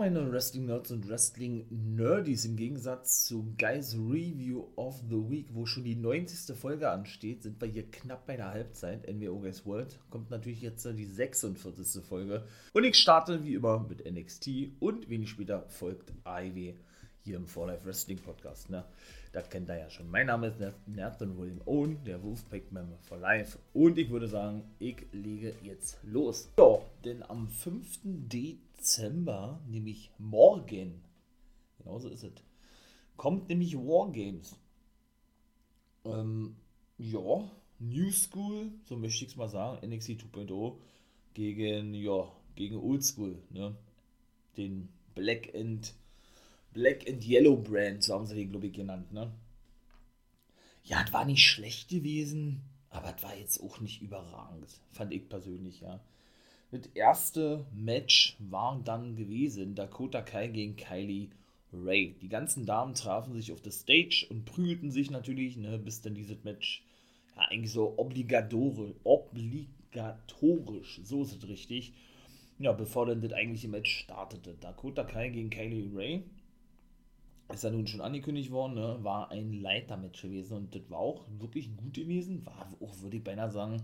meine Wrestling-Nerds und Wrestling-Nerdies, im Gegensatz zu Guys Review of the Week, wo schon die 90. Folge ansteht, sind wir hier knapp bei der Halbzeit. NWO Guys World kommt natürlich jetzt die 46. Folge. Und ich starte wie immer mit NXT und wenig später folgt AEW hier im For Life Wrestling Podcast. Ne? Das kennt ihr ja schon. Mein Name ist Nathan William Owen, der Wolfpack Member for Life. Und ich würde sagen, ich lege jetzt los. Ja, denn am 5. Dezember Dezember, nämlich morgen, genauso ist es, kommt nämlich Wargames. Ähm, ja, New School, so möchte ich es mal sagen, NXT 2.0 gegen, ja, gegen Old School, ne? Den Black and Black and Yellow Brand, so haben sie den, glaube ich, genannt, ne? Ja, es war nicht schlecht gewesen, aber es war jetzt auch nicht überragend, fand ich persönlich, ja. Das erste Match war dann gewesen Dakota Kai gegen Kylie Ray. Die ganzen Damen trafen sich auf der Stage und prügelten sich natürlich, ne, bis dann dieses Match ja, eigentlich so obligatorisch, obligatorisch, so ist es richtig, ja, bevor dann das eigentliche Match startete. Dakota Kai gegen Kylie Ray ist ja nun schon angekündigt worden, ne, war ein Leitermatch gewesen und das war auch wirklich gut gewesen, war auch, würde ich beinahe sagen,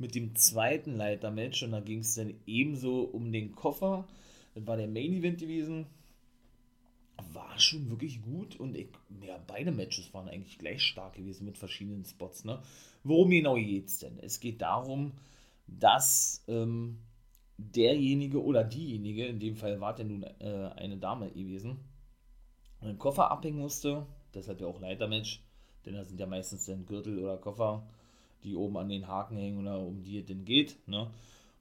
mit dem zweiten Leitermatch und da ging es dann ebenso um den Koffer. Das war der Main Event gewesen. War schon wirklich gut und ich, ja, beide Matches waren eigentlich gleich stark gewesen mit verschiedenen Spots. Ne? Worum genau geht es denn? Es geht darum, dass ähm, derjenige oder diejenige, in dem Fall war der nun äh, eine Dame gewesen, einen Koffer abhängen musste. Deshalb ja auch Leitermatch, denn da sind ja meistens dann Gürtel oder Koffer die oben an den Haken hängen oder um die es denn geht, ne,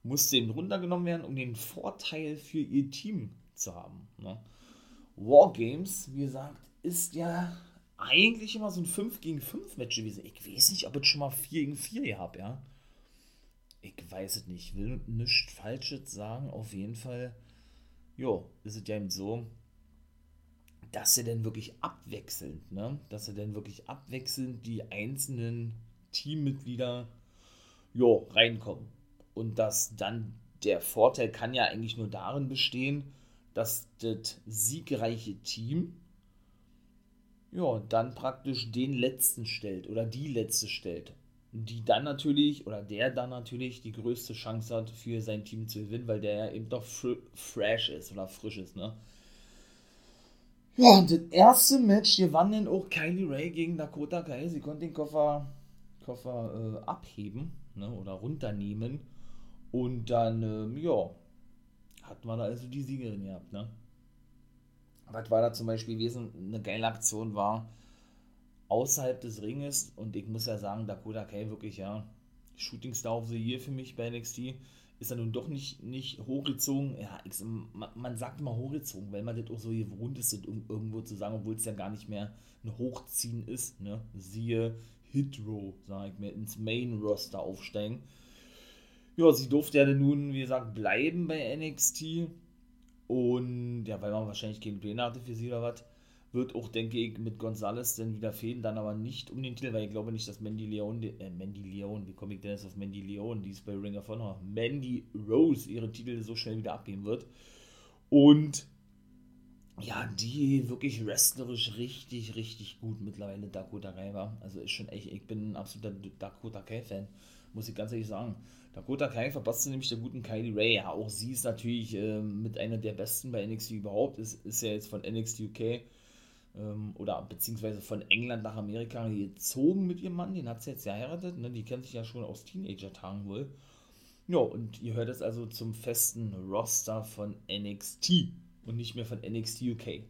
musste eben runtergenommen werden, um den Vorteil für ihr Team zu haben. Ne. Wargames, wie gesagt, ist ja eigentlich immer so ein 5 gegen 5 Match gewesen. Ich weiß nicht, ob ich schon mal 4 gegen 4 gehabt, ja. Ich weiß es nicht. Ich will nichts Falsches sagen. Auf jeden Fall, jo, ist es ja eben so, dass er denn wirklich abwechselnd, ne? Dass er denn wirklich abwechselnd die einzelnen Teammitglieder jo, reinkommen. Und dass dann der Vorteil kann ja eigentlich nur darin bestehen, dass das siegreiche Team ja, dann praktisch den letzten stellt oder die letzte stellt. Die dann natürlich, oder der dann natürlich die größte Chance hat, für sein Team zu gewinnen, weil der ja eben doch fr fresh ist oder frisch ist, ne? Ja, und das erste Match gewann dann auch Kylie Ray gegen Dakota Kai. Sie konnte den Koffer Koffer äh, abheben ne, oder runternehmen. Und dann, ähm, ja, hat man also die Siegerin gehabt. Ne? Was war da zum Beispiel gewesen? Eine geile Aktion war außerhalb des Ringes und ich muss ja sagen, Dakota Kai wirklich, ja, Shooting Star of the Year für mich bei NXT ist er nun doch nicht, nicht hochgezogen. Ja, ich, man, man, sagt immer hochgezogen, weil man das auch so gewohnt ist, um irgendwo zu sagen, obwohl es ja gar nicht mehr ein Hochziehen ist. Ne? Siehe Hit-Row, sag ich mir, ins Main-Roster aufsteigen. Ja, sie durfte ja nun, wie gesagt, bleiben bei NXT. Und ja, weil man wahrscheinlich keinen Pläne hatte für sie oder was, wird auch, denke ich, mit Gonzalez dann wieder fehlen, dann aber nicht um den Titel, weil ich glaube nicht, dass Mandy Leon, äh, Mandy Leon, wie komme ich denn jetzt auf Mandy Leon, die ist bei Ring of Honor, Mandy Rose ihre Titel so schnell wieder abgeben wird. Und ja, die wirklich wrestlerisch richtig, richtig gut mittlerweile Dakota Kai war. Also ist schon echt, ich bin ein absoluter Dakota Kai-Fan, muss ich ganz ehrlich sagen. Dakota Kai verpasst nämlich der guten Kylie Ray. Ja, auch sie ist natürlich äh, mit einer der besten bei NXT überhaupt. Ist, ist ja jetzt von NXT UK ähm, oder beziehungsweise von England nach Amerika gezogen mit ihrem Mann. Den hat sie jetzt geheiratet. Ne? Die kennt sich ja schon aus Teenager-Tagen wohl. Ja, und ihr hört es also zum festen Roster von NXT und nicht mehr von NXT UK.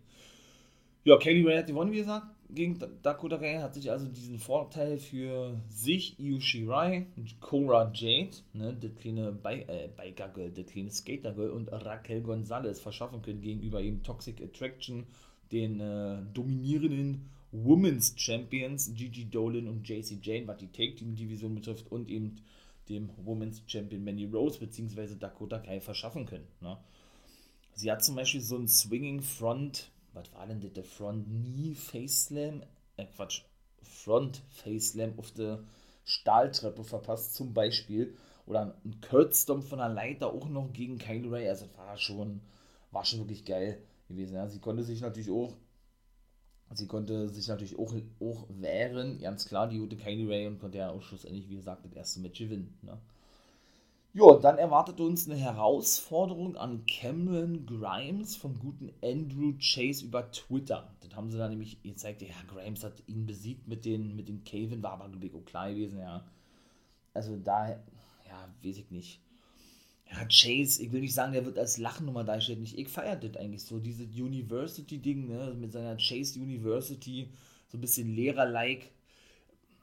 Ja, Kaylee Ray hat gewonnen, wie gesagt, gegen Dakota Kai, hat sich also diesen Vorteil für sich, Io Shirai, Cora Jade, ne, das kleine Bi äh, Biker Girl, das kleine Skater Girl und Raquel Gonzalez verschaffen können gegenüber ihm Toxic Attraction, den äh, dominierenden Women's Champions Gigi Dolan und JC Jane, was die Take Team Division betrifft und eben dem Women's Champion Mandy Rose bzw. Dakota Kai verschaffen können. Ne? Sie hat zum Beispiel so einen Swinging Front, was war denn das, der Front Knee Face Slam? Äh, Quatsch, Front Face Slam auf der Stahltreppe verpasst, zum Beispiel. Oder ein Kurtzstomp von der Leiter auch noch gegen Kyle Ray. Also war schon, war schon wirklich geil gewesen. Ja. Sie konnte sich natürlich auch, sie konnte sich natürlich auch, auch wehren, ganz klar, die gute Kylie Ray und konnte ja auch schlussendlich, wie gesagt, das erste Match gewinnen. Ne? Ja, dann erwartet uns eine Herausforderung an Cameron Grimes vom guten Andrew Chase über Twitter. Das haben sie da nämlich gezeigt, ja, Grimes hat ihn besiegt mit den, mit den Kevin, war aber auch klar gewesen, ja. Also da, ja, weiß ich nicht. Ja, Chase, ich will nicht sagen, der wird als Lachnummer dargestellt. Nicht, ich feiere das eigentlich so, dieses University-Ding, ne, mit seiner Chase University, so ein bisschen Lehrer-like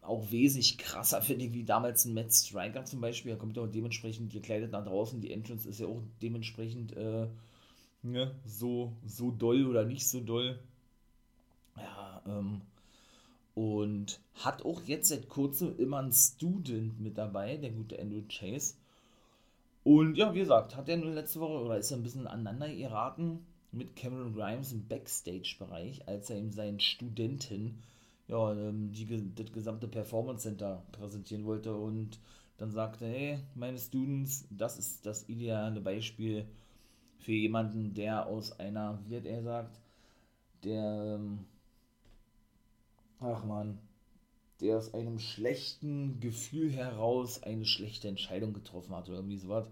auch wesentlich krasser, finde ich, wie damals ein Matt Striker zum Beispiel. Er kommt ja auch dementsprechend gekleidet nach draußen. Die Entrance ist ja auch dementsprechend äh, ne, so, so doll oder nicht so doll. Ja, ähm, und hat auch jetzt seit kurzem immer einen Student mit dabei, der gute Andrew Chase. Und ja, wie gesagt, hat er nur letzte Woche oder ist er ein bisschen aneinander geraten mit Cameron Grimes im Backstage-Bereich, als er ihm seinen Studenten ja, ähm, die, das gesamte Performance Center präsentieren wollte und dann sagte, hey, meine Students, das ist das ideale Beispiel für jemanden, der aus einer, wie hat er sagt, der, ähm, ach man, der aus einem schlechten Gefühl heraus eine schlechte Entscheidung getroffen hat oder irgendwie sowas.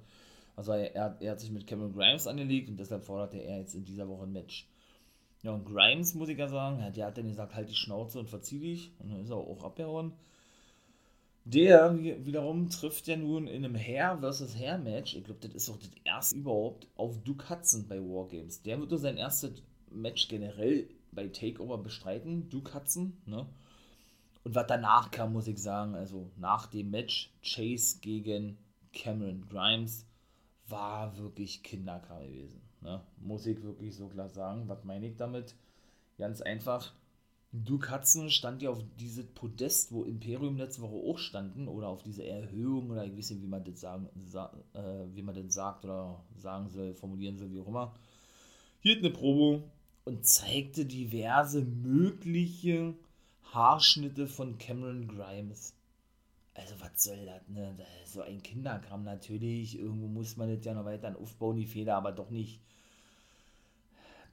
Also er, er hat sich mit Cameron Grimes angelegt und deshalb forderte er jetzt in dieser Woche ein Match. Ja, und Grimes, muss ich ja sagen, der hat dann gesagt, halt die Schnauze und verzieh dich. Und dann ist er auch abgehauen. Der wiederum trifft ja nun in einem Hair vs. Hair Match, ich glaube, das ist auch das erste überhaupt, auf Duke Hudson bei Wargames. Der wird sein erstes Match generell bei Takeover bestreiten, Duke Hudson, ne? Und was danach kam, muss ich sagen, also nach dem Match Chase gegen Cameron Grimes, war wirklich Kinderkram gewesen. Ne? Muss ich wirklich so klar sagen. Was meine ich damit? Ganz einfach. Du Katzen stand ja auf dieses Podest, wo Imperium letzte Woche auch standen, oder auf diese Erhöhung, oder ich weiß nicht, wie man das sagen, sa äh, wie man das sagt oder sagen soll, formulieren soll, wie auch immer. Hielt eine Probe und zeigte diverse mögliche Haarschnitte von Cameron Grimes. Also, was soll das, ne? So ein Kinderkram natürlich. Irgendwo muss man das ja noch weiter aufbauen, die Feder, aber doch nicht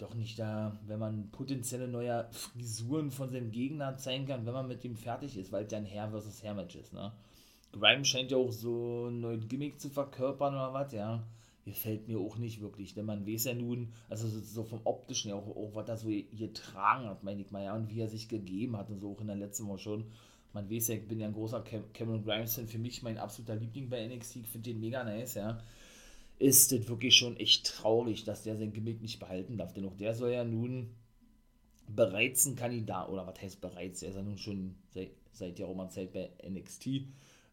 doch nicht da, wenn man potenzielle neue Frisuren von seinem Gegner zeigen kann, wenn man mit ihm fertig ist, weil es ja ein Herr versus Herr Match ist, ne? Grimes scheint ja auch so ein neues Gimmick zu verkörpern oder was, ja. Gefällt mir auch nicht wirklich, denn man weiß ja nun, also so vom optischen ja auch, auch was er so getragen hat, meine ich mal, ja, und wie er sich gegeben hat und so auch in der letzten Woche schon. Man weiß ja, ich bin ja ein großer Cameron Grimes-Fan, für mich mein absoluter Liebling bei NXT, ich finde den mega nice, ja ist das wirklich schon echt traurig, dass der sein Gimmick nicht behalten darf. Denn auch der soll ja nun bereits ein Kandidat, oder was heißt bereits, er ist ja nun schon seit, seit der Zeit bei NXT,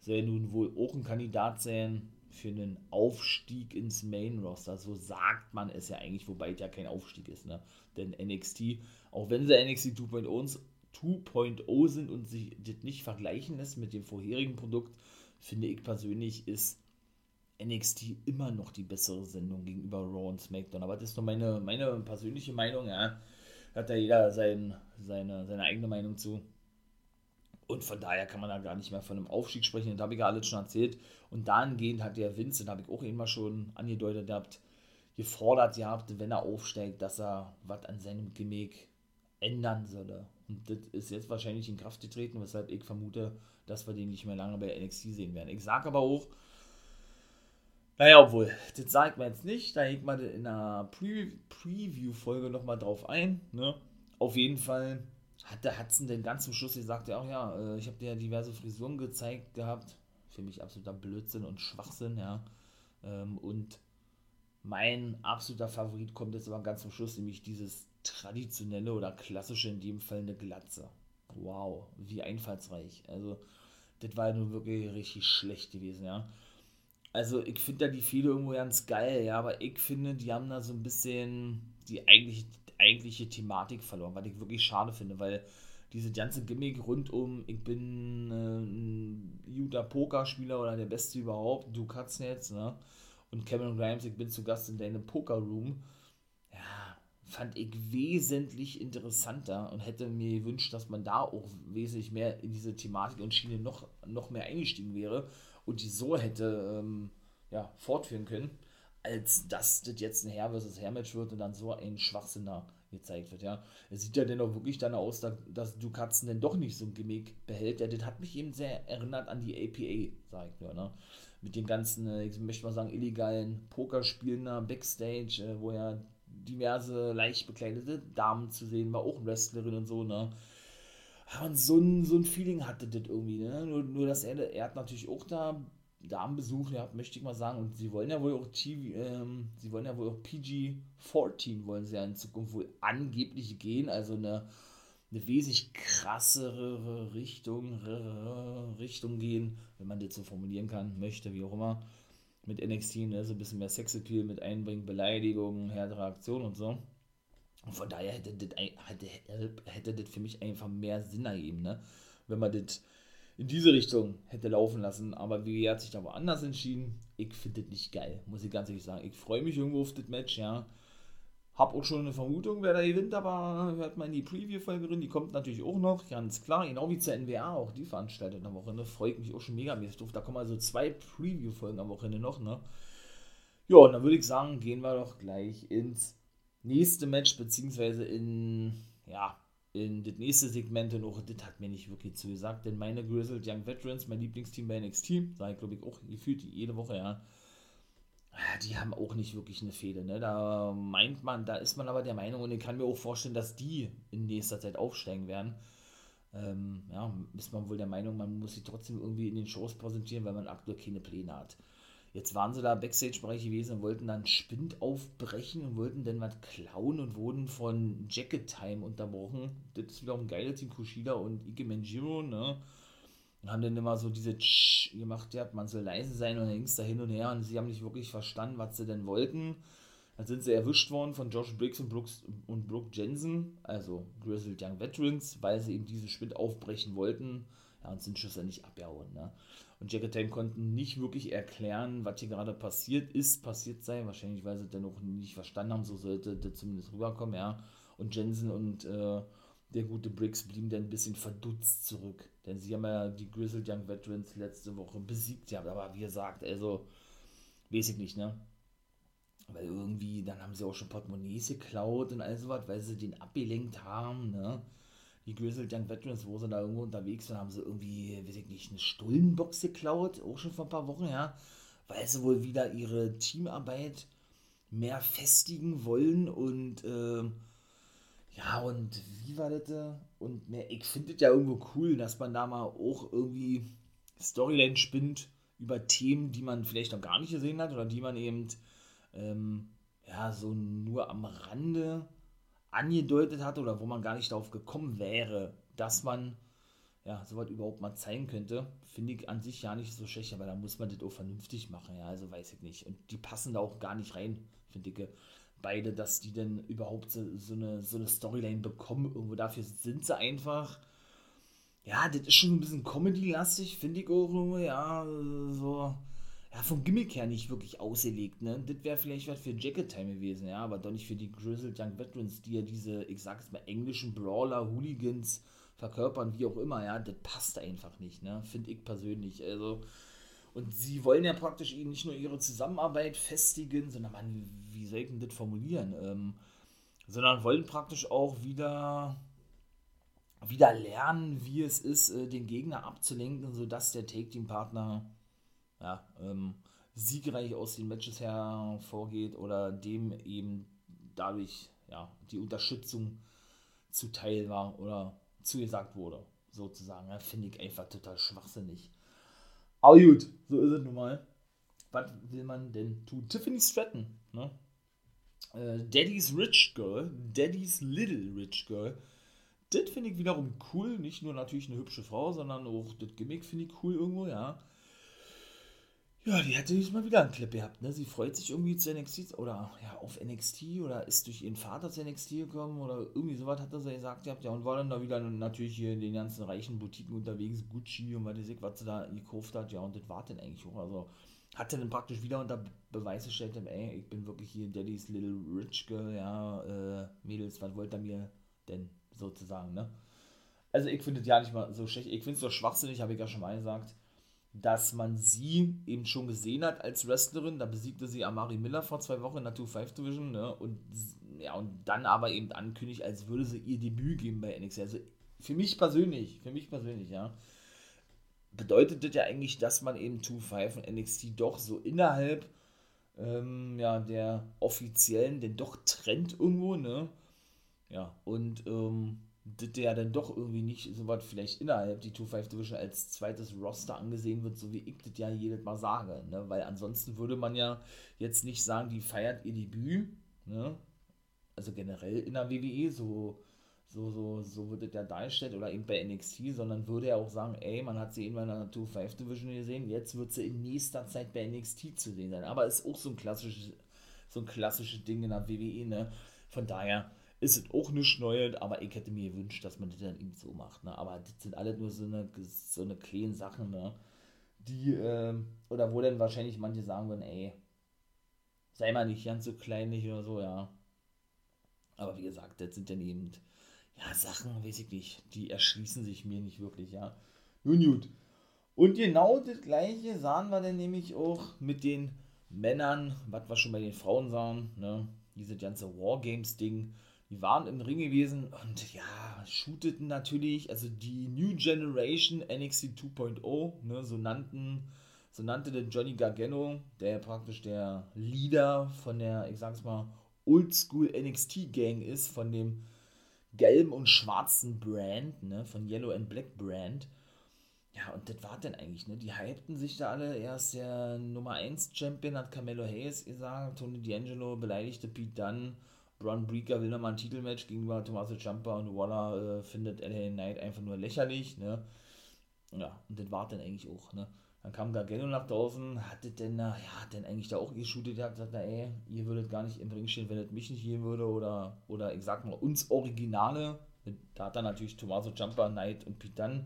soll ja nun wohl auch ein Kandidat sein für einen Aufstieg ins Main Roster. So sagt man es ja eigentlich, wobei es ja kein Aufstieg ist. Ne? Denn NXT, auch wenn sie NXT 2.0 sind und sich das nicht vergleichen lässt mit dem vorherigen Produkt, finde ich persönlich, ist NXT immer noch die bessere Sendung gegenüber Raw und SmackDown. Aber das ist nur meine, meine persönliche Meinung, ja. Hat da jeder sein, seine, seine eigene Meinung zu. Und von daher kann man da gar nicht mehr von einem Aufstieg sprechen. Das habe ich ja alles schon erzählt. Und dahingehend hat der Vince, den habe ich auch immer schon angedeutet gehabt, gefordert gehabt, wenn er aufsteigt, dass er was an seinem Gimmick ändern solle. Und das ist jetzt wahrscheinlich in Kraft getreten, weshalb ich vermute, dass wir den nicht mehr lange bei NXT sehen werden. Ich sage aber auch, naja, obwohl, das sagt man jetzt nicht. Da hängt man in einer Pre Preview-Folge nochmal drauf ein. Ne? Auf jeden Fall hat der Hudson den ganzen Schluss gesagt, ja, auch ja, äh, ich habe dir ja diverse Frisuren gezeigt gehabt. Für mich absoluter Blödsinn und Schwachsinn, ja. Ähm, und mein absoluter Favorit kommt jetzt aber ganz zum Schluss, nämlich dieses traditionelle oder klassische, in dem Fall eine Glatze. Wow, wie einfallsreich. Also, das war ja nun wirklich richtig schlecht gewesen, ja. Also ich finde da die viele irgendwo ganz geil, ja, aber ich finde, die haben da so ein bisschen die eigentliche, eigentliche Thematik verloren, was ich wirklich schade finde, weil diese ganze Gimmick rund um, ich bin äh, ein Utah Pokerspieler oder der Beste überhaupt, du kannst jetzt, ne? Und Cameron Grimes, ich bin zu Gast in deinem Poker-Room. Ja, fand ich wesentlich interessanter und hätte mir gewünscht, dass man da auch wesentlich mehr in diese Thematik und Schiene noch, noch mehr eingestiegen wäre und die so hätte ähm, ja, fortführen können. als dass das jetzt ein Herr versus Herr-Match wird und dann so ein Schwachsinn da gezeigt wird, ja. Es sieht ja dann auch wirklich dann aus, dass, dass du Katzen denn doch nicht so ein Gimmick behält. Ja, das hat mich eben sehr erinnert an die APA, sag ich nur, ne? Mit den ganzen, äh, ich möchte mal sagen, illegalen Pokerspielen da Backstage, äh, wo ja diverse leicht bekleidete Damen zu sehen war, auch Wrestlerin und so, ne? Und so ein, so ein Feeling hatte das irgendwie, ne? Nur, nur dass er, er hat natürlich auch da Damenbesuch gehabt, möchte ich mal sagen. Und sie wollen ja wohl auch TV, ähm, sie wollen ja wohl auch PG-14 wollen sie ja in Zukunft wohl angeblich gehen, also eine, eine wesentlich krassere Richtung, Richtung gehen, wenn man das so formulieren kann, möchte, wie auch immer. Mit NXT, ne, so ein bisschen mehr Sexappeal mit einbringen, Beleidigungen, härtere Aktionen und so. Und von daher hätte das, hätte, hätte für mich einfach mehr Sinn ergeben, ne? Wenn man das in diese Richtung hätte laufen lassen. Aber wie hat sich da woanders entschieden? Ich finde das nicht geil, muss ich ganz ehrlich sagen. Ich freue mich irgendwo auf das Match, ja. Hab auch schon eine Vermutung, wer da gewinnt, aber hört mal in die Preview-Folge drin, die kommt natürlich auch noch, ganz klar, genau wie zur NWA auch, die veranstaltet am Wochenende, freut mich auch schon megamäßig drauf. Da kommen also zwei Preview-Folgen am Wochenende noch, ne? Ja, und dann würde ich sagen, gehen wir doch gleich ins nächste Match, beziehungsweise in, ja, in das nächste Segment und auch das hat mir nicht wirklich zugesagt, denn meine Grizzled Young Veterans, mein Lieblingsteam bei NXT, sage ich glaube ich auch gefühlt jede Woche, ja, die haben auch nicht wirklich eine Fehde, ne? Da meint man, da ist man aber der Meinung und ich kann mir auch vorstellen, dass die in nächster Zeit aufsteigen werden. Ähm, ja, ist man wohl der Meinung, man muss sie trotzdem irgendwie in den Shows präsentieren, weil man aktuell keine Pläne hat. Jetzt waren sie da Backstage-Bereich gewesen und wollten dann Spind aufbrechen und wollten dann was klauen und wurden von Jacket Time unterbrochen. Das ist wieder ein geiles Team Kushida und Ike Manjiro, ne? Und haben dann immer so diese Tsch gemacht, ja, man soll leise sein und dann ging es da hin und her und sie haben nicht wirklich verstanden, was sie denn wollten. Dann sind sie erwischt worden von Josh Briggs und, Brooks, und Brooke Jensen, also Grizzled Young Veterans, weil sie eben diese Spind aufbrechen wollten. Ja, und sind schlussendlich abgehauen, ne? Und Jack Tank konnten nicht wirklich erklären, was hier gerade passiert ist, passiert sei. Wahrscheinlich, weil sie dann auch nicht verstanden haben, so sollte das zumindest rüberkommen, ja. Und Jensen und äh, der gute Briggs blieben dann ein bisschen verdutzt zurück. Denn sie haben ja die Grizzled Young Veterans letzte Woche besiegt, ja. Aber wie gesagt, also, weiß ich nicht, ne? Weil irgendwie, dann haben sie auch schon Portemonnaies geklaut und all sowas, weil sie den abgelenkt haben, ne? Die Grizzled Young Veterans, wo sie da irgendwo unterwegs sind, haben sie irgendwie, weiß ich nicht, eine Stullenbox geklaut, auch schon vor ein paar Wochen, ja, weil sie wohl wieder ihre Teamarbeit mehr festigen wollen und äh, ja, und wie war das? Und mehr, ich finde es ja irgendwo cool, dass man da mal auch irgendwie Storyline spinnt über Themen, die man vielleicht noch gar nicht gesehen hat oder die man eben ähm, ja so nur am Rande angedeutet hat oder wo man gar nicht darauf gekommen wäre, dass man ja, sowas überhaupt mal zeigen könnte, finde ich an sich ja nicht so schlecht, aber da muss man das auch vernünftig machen, ja, also weiß ich nicht. Und die passen da auch gar nicht rein, finde ich, beide, dass die denn überhaupt so, so, eine, so eine Storyline bekommen. Irgendwo dafür sind sie einfach, ja, das ist schon ein bisschen Comedy-lastig, finde ich auch, ja, so, ja, vom Gimmick her nicht wirklich ausgelegt, ne? Das wäre vielleicht was für Jacket Time gewesen, ja, aber doch nicht für die Grizzled Young Veterans, die ja diese, ich sag's mal, englischen Brawler, Hooligans verkörpern, wie auch immer, ja, das passt einfach nicht, ne? Finde ich persönlich. Also, und sie wollen ja praktisch ihnen nicht nur ihre Zusammenarbeit festigen, sondern man, wie soll ich denn das formulieren? Ähm, sondern wollen praktisch auch wieder wieder lernen, wie es ist, äh, den Gegner abzulenken, sodass der Take-Team-Partner ja, ähm, siegreich aus den Matches hervorgeht oder dem eben dadurch ja, die Unterstützung zuteil war oder zugesagt wurde, sozusagen. Ja, Finde ich einfach total schwachsinnig. Aber gut, so ist es nun mal. Was will man denn tun? Tiffany Stratton, ne? Äh, Daddy's Rich Girl, Daddy's Little Rich Girl. Das finde ich wiederum cool. Nicht nur natürlich eine hübsche Frau, sondern auch das Gimmick finde ich cool irgendwo, ja. Ja, die hat sich mal wieder einen Clip gehabt, ne? Sie freut sich irgendwie zu NXT oder ja, auf NXT oder ist durch ihren Vater zu NXT gekommen oder irgendwie sowas hat er so gesagt gehabt, ja, und war dann da wieder natürlich hier in den ganzen reichen Boutiquen unterwegs, Gucci und was weiß ich, was sie da gekauft hat, ja, und das war dann eigentlich auch, also hat er dann praktisch wieder unter Beweis gestellt, ey, ich bin wirklich hier Daddy's Little Rich Girl, ja, äh, Mädels, was wollt ihr mir denn sozusagen, ne? Also ich finde das ja nicht mal so schlecht, ich finde es doch schwachsinnig, habe ich ja schon mal gesagt, dass man sie eben schon gesehen hat als Wrestlerin. Da besiegte sie Amari Miller vor zwei Wochen in der 2-5 Division. Ne? Und, ja, und dann aber eben ankündigt, als würde sie ihr Debüt geben bei NXT. Also für mich persönlich, für mich persönlich, ja, bedeutet das ja eigentlich, dass man eben 2-5 und NXT doch so innerhalb ähm, ja, der offiziellen, denn doch trennt irgendwo, ne? Ja, und ähm, das ja dann doch irgendwie nicht so was vielleicht innerhalb die 2-5 Division als zweites Roster angesehen wird, so wie ich das ja jedes Mal sage, ne? Weil ansonsten würde man ja jetzt nicht sagen, die feiert ihr Debüt, ne? Also generell in der WWE, so so, so, so wird es ja dargestellt oder eben bei NXT, sondern würde ja auch sagen, ey, man hat sie irgendwann in der 2-5 Division gesehen, jetzt wird sie in nächster Zeit bei NXT zu sehen sein. Aber ist auch so ein klassisches, so ein klassisches Ding in der WWE, ne? Von daher ist es auch nichts Neues, aber ich hätte mir gewünscht, dass man das dann eben so macht, ne? Aber das sind alle nur so eine, so eine kleinen Sachen, ne? Die, ähm, oder wo dann wahrscheinlich manche sagen würden, ey, sei mal nicht ganz so kleinlich oder so, ja. Aber wie gesagt, das sind dann eben ja, Sachen, weiß ich nicht, die erschließen sich mir nicht wirklich, ja. Nun gut. Und genau das gleiche sahen wir dann nämlich auch mit den Männern, was wir schon bei den Frauen sahen, ne? Dieses ganze Wargames-Ding. Die waren im Ring gewesen und ja, shooteten natürlich, also die New Generation NXT 2.0, ne, so nannten, so nannte der Johnny Gargano, der praktisch der Leader von der, ich sag's mal, Oldschool NXT Gang ist, von dem gelben und schwarzen Brand, ne, von Yellow and Black Brand. Ja, und das war denn eigentlich, ne? Die hypten sich da alle. Erst der Nummer 1 Champion hat Camelo Hayes gesagt, Tony D'Angelo beleidigte Pete Dunne, Braun Breaker will nochmal ein Titelmatch gegenüber Tommaso Ciampa und Waller äh, findet LA Knight einfach nur lächerlich, ne? Ja, und das war dann eigentlich auch, ne? Dann kam Gargano nach draußen, hatte denn, ja, denn eigentlich da auch geshootet, hat gesagt, ey, ihr würdet gar nicht im Ring stehen, wenn es mich nicht geben würde, oder, oder ich sag mal, uns Originale, da hat er natürlich Tommaso Jumper, Knight und Dunne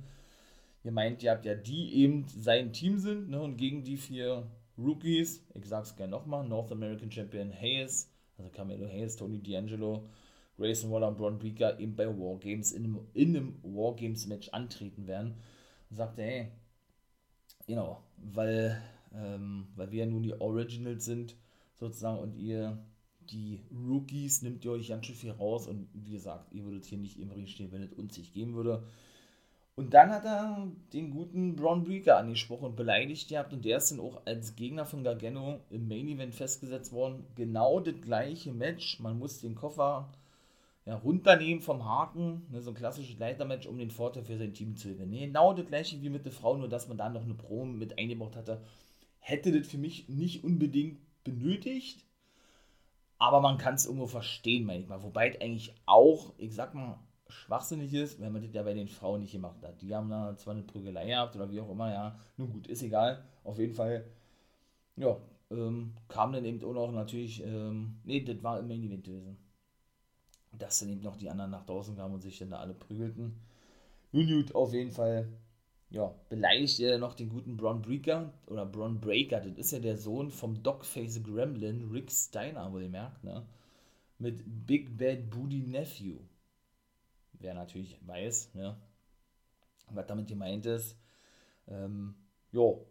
gemeint, ihr habt ja die eben sein Team sind, ne, und gegen die vier Rookies, ich sag's gerne nochmal, North American Champion Hayes, also Camelo Hayes, Tony D'Angelo, Grayson Waller und Braun Breaker eben bei Wargames in einem, in einem Wargames-Match antreten werden. Und sagte, hey, Genau, weil, ähm, weil wir ja nun die Originals sind, sozusagen, und ihr, die Rookies, nimmt ihr euch ganz schön viel raus und wie gesagt, ihr würdet hier nicht im Ring stehen, wenn es uns nicht geben würde. Und dann hat er den guten Braun Breaker angesprochen und beleidigt gehabt und der ist dann auch als Gegner von Gargano im Main Event festgesetzt worden. Genau das gleiche Match. Man muss den Koffer ja, runternehmen vom Haken, ne, so ein klassisches Leitermatch, um den Vorteil für sein Team zu gewinnen. Genau das gleiche wie mit der Frau, nur dass man da noch eine Pro mit eingebaut hatte. Hätte das für mich nicht unbedingt benötigt, aber man kann es irgendwo verstehen, meine ich mal. Wobei eigentlich auch, ich sag mal, schwachsinnig ist, wenn man das ja bei den Frauen nicht gemacht hat. Die haben da zwar eine Prügelei gehabt oder wie auch immer, ja. Nun gut, ist egal. Auf jeden Fall, ja, ähm, kam dann eben auch noch natürlich, ähm, nee, das war im Main Event gewesen dass dann eben noch die anderen nach draußen kamen und sich dann da alle prügelten. Nun gut, auf jeden Fall, ja, beleidigt er noch den guten Braun Breaker oder Braun Breaker, das ist ja der Sohn vom Dogface Gremlin, Rick Steiner, wohl merkt, ne? Mit Big Bad Booty Nephew. Wer natürlich weiß, ne? Was damit gemeint ist. Ähm, jo,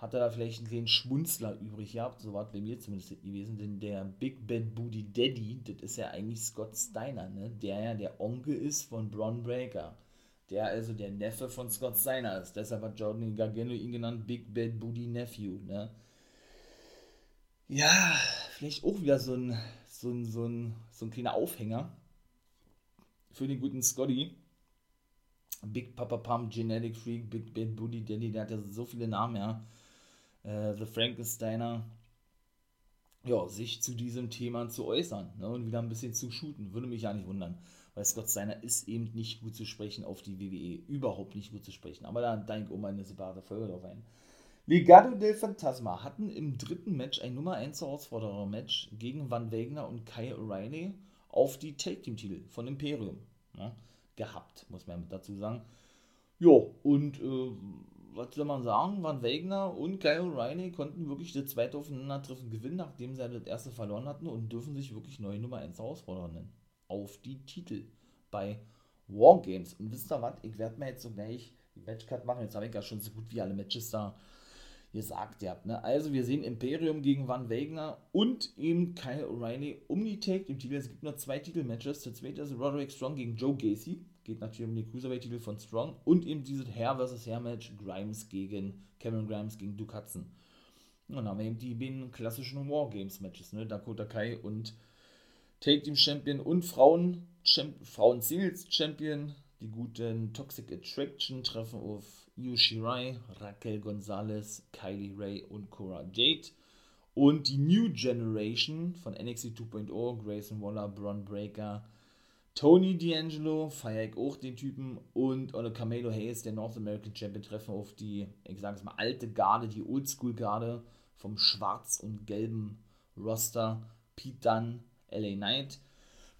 hat er da vielleicht einen Schmunzler übrig gehabt, so war es bei mir zumindest gewesen, denn der Big Bad Booty Daddy, das ist ja eigentlich Scott Steiner, ne? der ja der Onkel ist von Braun Breaker, der also der Neffe von Scott Steiner ist, deshalb hat Jordan Gargano ihn genannt Big Bad Booty Nephew, ne? Ja, vielleicht auch wieder so ein, so ein, so ein, so ein kleiner Aufhänger für den guten Scotty. Big Papa Pump, Genetic Freak, Big Bad Booty Daddy, der hat ja so viele Namen, ja äh, The Frankensteiner, ja, sich zu diesem Thema zu äußern ne, und wieder ein bisschen zu shooten. Würde mich ja nicht wundern, weil Scott Steiner ist eben nicht gut zu sprechen auf die WWE. Überhaupt nicht gut zu sprechen. Aber da denke ich um eine separate Folge drauf ein. Legado del Fantasma hatten im dritten Match ein Nummer 1 Herausforderer-Match gegen Van Wegner und Kyle O'Reilly auf die Take-Team-Titel von Imperium ne, gehabt, muss man dazu sagen. Jo, und äh, was soll man sagen, Van Wegner und Kyle O'Reilly konnten wirklich das zweite Aufeinandertreffen gewinnen, nachdem sie das erste verloren hatten und dürfen sich wirklich neue Nummer 1 Herausforderer nennen. Auf die Titel bei Wargames. Und wisst ihr was, ich werde mir jetzt so gleich die Matchcard machen. Jetzt habe ich ja schon so gut wie alle Matches da gesagt habt. Ne? Also wir sehen Imperium gegen Van Wegner und eben Kyle O'Reilly um die Take im Titel. Es gibt nur zwei Titelmatches. Der zweite ist Roderick Strong gegen Joe Gacy. Geht natürlich um den Cruiserweight-Titel von Strong. Und eben dieses Hair vs. Hair-Match Grimes gegen Cameron Grimes gegen Hudson. Und dann haben wir eben die beiden klassischen Wargames-Matches. Ne? Dakota Kai und Take Team Champion und Frauen, Frauen Singles Champion. Die guten Toxic Attraction treffen auf Io Shirai, Raquel Gonzalez, Kylie Ray und Cora Jade. Und die New Generation von NXT 2.0, Grayson Waller, Bron Breaker, Tony D'Angelo, feiere ich auch den Typen, und oder Camelo Hayes, der North American Champion, treffen auf die, ich sage es mal, alte Garde, die Oldschool-Garde vom schwarz und gelben Roster. Pete Dunne, LA Knight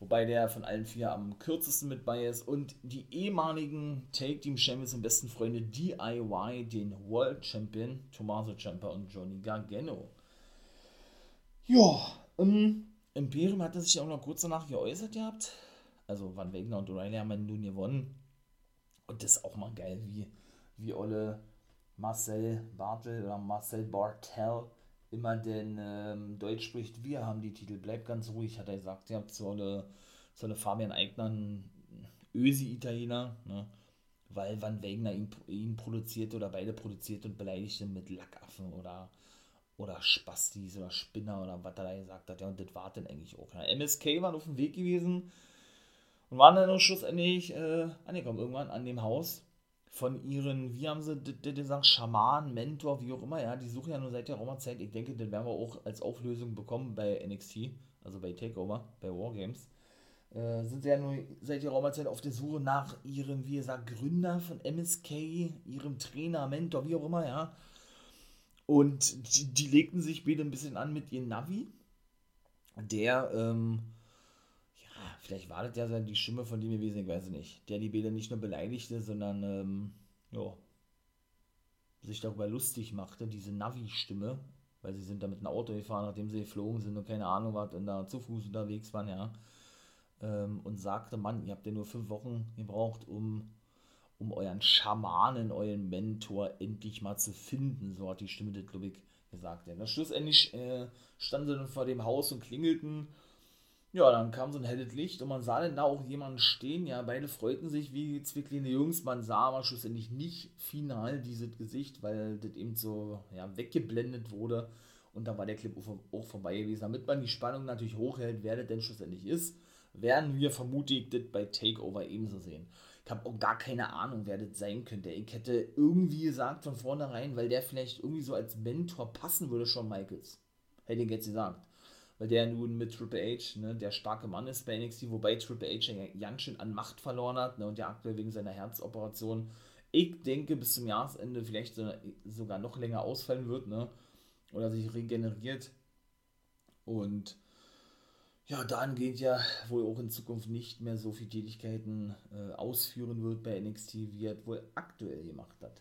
wobei der von allen vier am kürzesten mit bei ist. Und die ehemaligen Take Team Champions und besten Freunde DIY, den World Champion Tommaso Ciampa und Johnny Gargano. Ja, ähm, Imperium hatte sich auch noch kurz danach geäußert gehabt. Also Van Wegner und O'Reilly haben ja nun gewonnen. Und das ist auch mal geil, wie, wie Olle Marcel Bartel oder Marcel Bartel immer denn ähm, Deutsch spricht, wir haben die Titel, bleibt ganz ruhig, hat er gesagt. Ihr habt so eine, so eine Fabian Eigner, ein Ösi-Italiener, ne? weil Van Wegner ihn, ihn produziert oder beide produziert und beleidigt ihn mit Lackaffen oder, oder Spastis oder Spinner oder was er da gesagt hat. Ja, und das war dann eigentlich auch. Ja. MSK waren auf dem Weg gewesen und waren dann schlussendlich äh, angekommen, irgendwann an dem Haus von ihren, wie haben sie das gesagt, Schaman, Mentor, wie auch immer, ja, die suchen ja nur seit der Roma-Zeit. Ich denke, das werden wir auch als Auflösung bekommen bei NXT, also bei Takeover, bei Wargames. Äh, sind sie ja nur seit der Roma-Zeit auf der Suche nach ihrem, wie gesagt, Gründer von MSK, ihrem Trainer, Mentor, wie auch immer, ja. Und die, die legten sich beide ein bisschen an mit ihrem Navi, der, ähm, vielleicht war das ja die Stimme von dem gewesen, ich weiß es nicht, der die Bäder nicht nur beleidigte, sondern ähm, ja, sich darüber lustig machte, diese Navi-Stimme, weil sie sind da mit einem Auto gefahren, nachdem sie geflogen sind und keine Ahnung was und da zu Fuß unterwegs waren, ja. Ähm, und sagte, Mann, ihr habt ja nur fünf Wochen gebraucht, um, um euren Schamanen, euren Mentor endlich mal zu finden. So hat die Stimme glaube ich, gesagt. Ja. schlussendlich äh, standen sie dann vor dem Haus und klingelten ja, dann kam so ein helles Licht und man sah dann da auch jemanden stehen. Ja, beide freuten sich wie zwei Jungs. Man sah aber schlussendlich nicht final dieses Gesicht, weil das eben so ja, weggeblendet wurde. Und da war der Clip auch vorbei gewesen. Damit man die Spannung natürlich hochhält, wer das denn schlussendlich ist, werden wir vermutlich das bei Takeover ebenso sehen. Ich habe auch gar keine Ahnung, wer das sein könnte. Ich hätte irgendwie gesagt von vornherein, weil der vielleicht irgendwie so als Mentor passen würde, schon Michaels. Hätte ich jetzt gesagt weil der nun mit Triple H ne, der starke Mann ist bei NXT, wobei Triple H ja ganz schön an Macht verloren hat ne, und ja aktuell wegen seiner Herzoperation, ich denke, bis zum Jahresende vielleicht so, sogar noch länger ausfallen wird ne, oder sich regeneriert. Und ja, dahingehend ja wohl auch in Zukunft nicht mehr so viele Tätigkeiten äh, ausführen wird bei NXT, wie er wohl aktuell gemacht hat.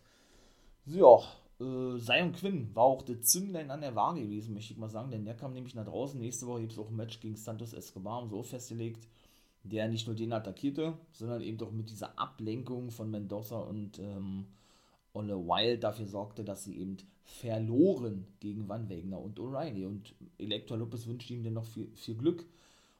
So, äh, Zion Quinn war auch der Zünglein an der Waage gewesen, möchte ich mal sagen, denn der kam nämlich nach draußen. Nächste Woche gibt es auch ein Match gegen Santos Escobar, so festgelegt, der nicht nur den attackierte, sondern eben doch mit dieser Ablenkung von Mendoza und ähm, Olle Wild dafür sorgte, dass sie eben verloren gegen Van Wegner und O'Reilly. Und Elektra Lopez wünscht ihm dann noch viel, viel Glück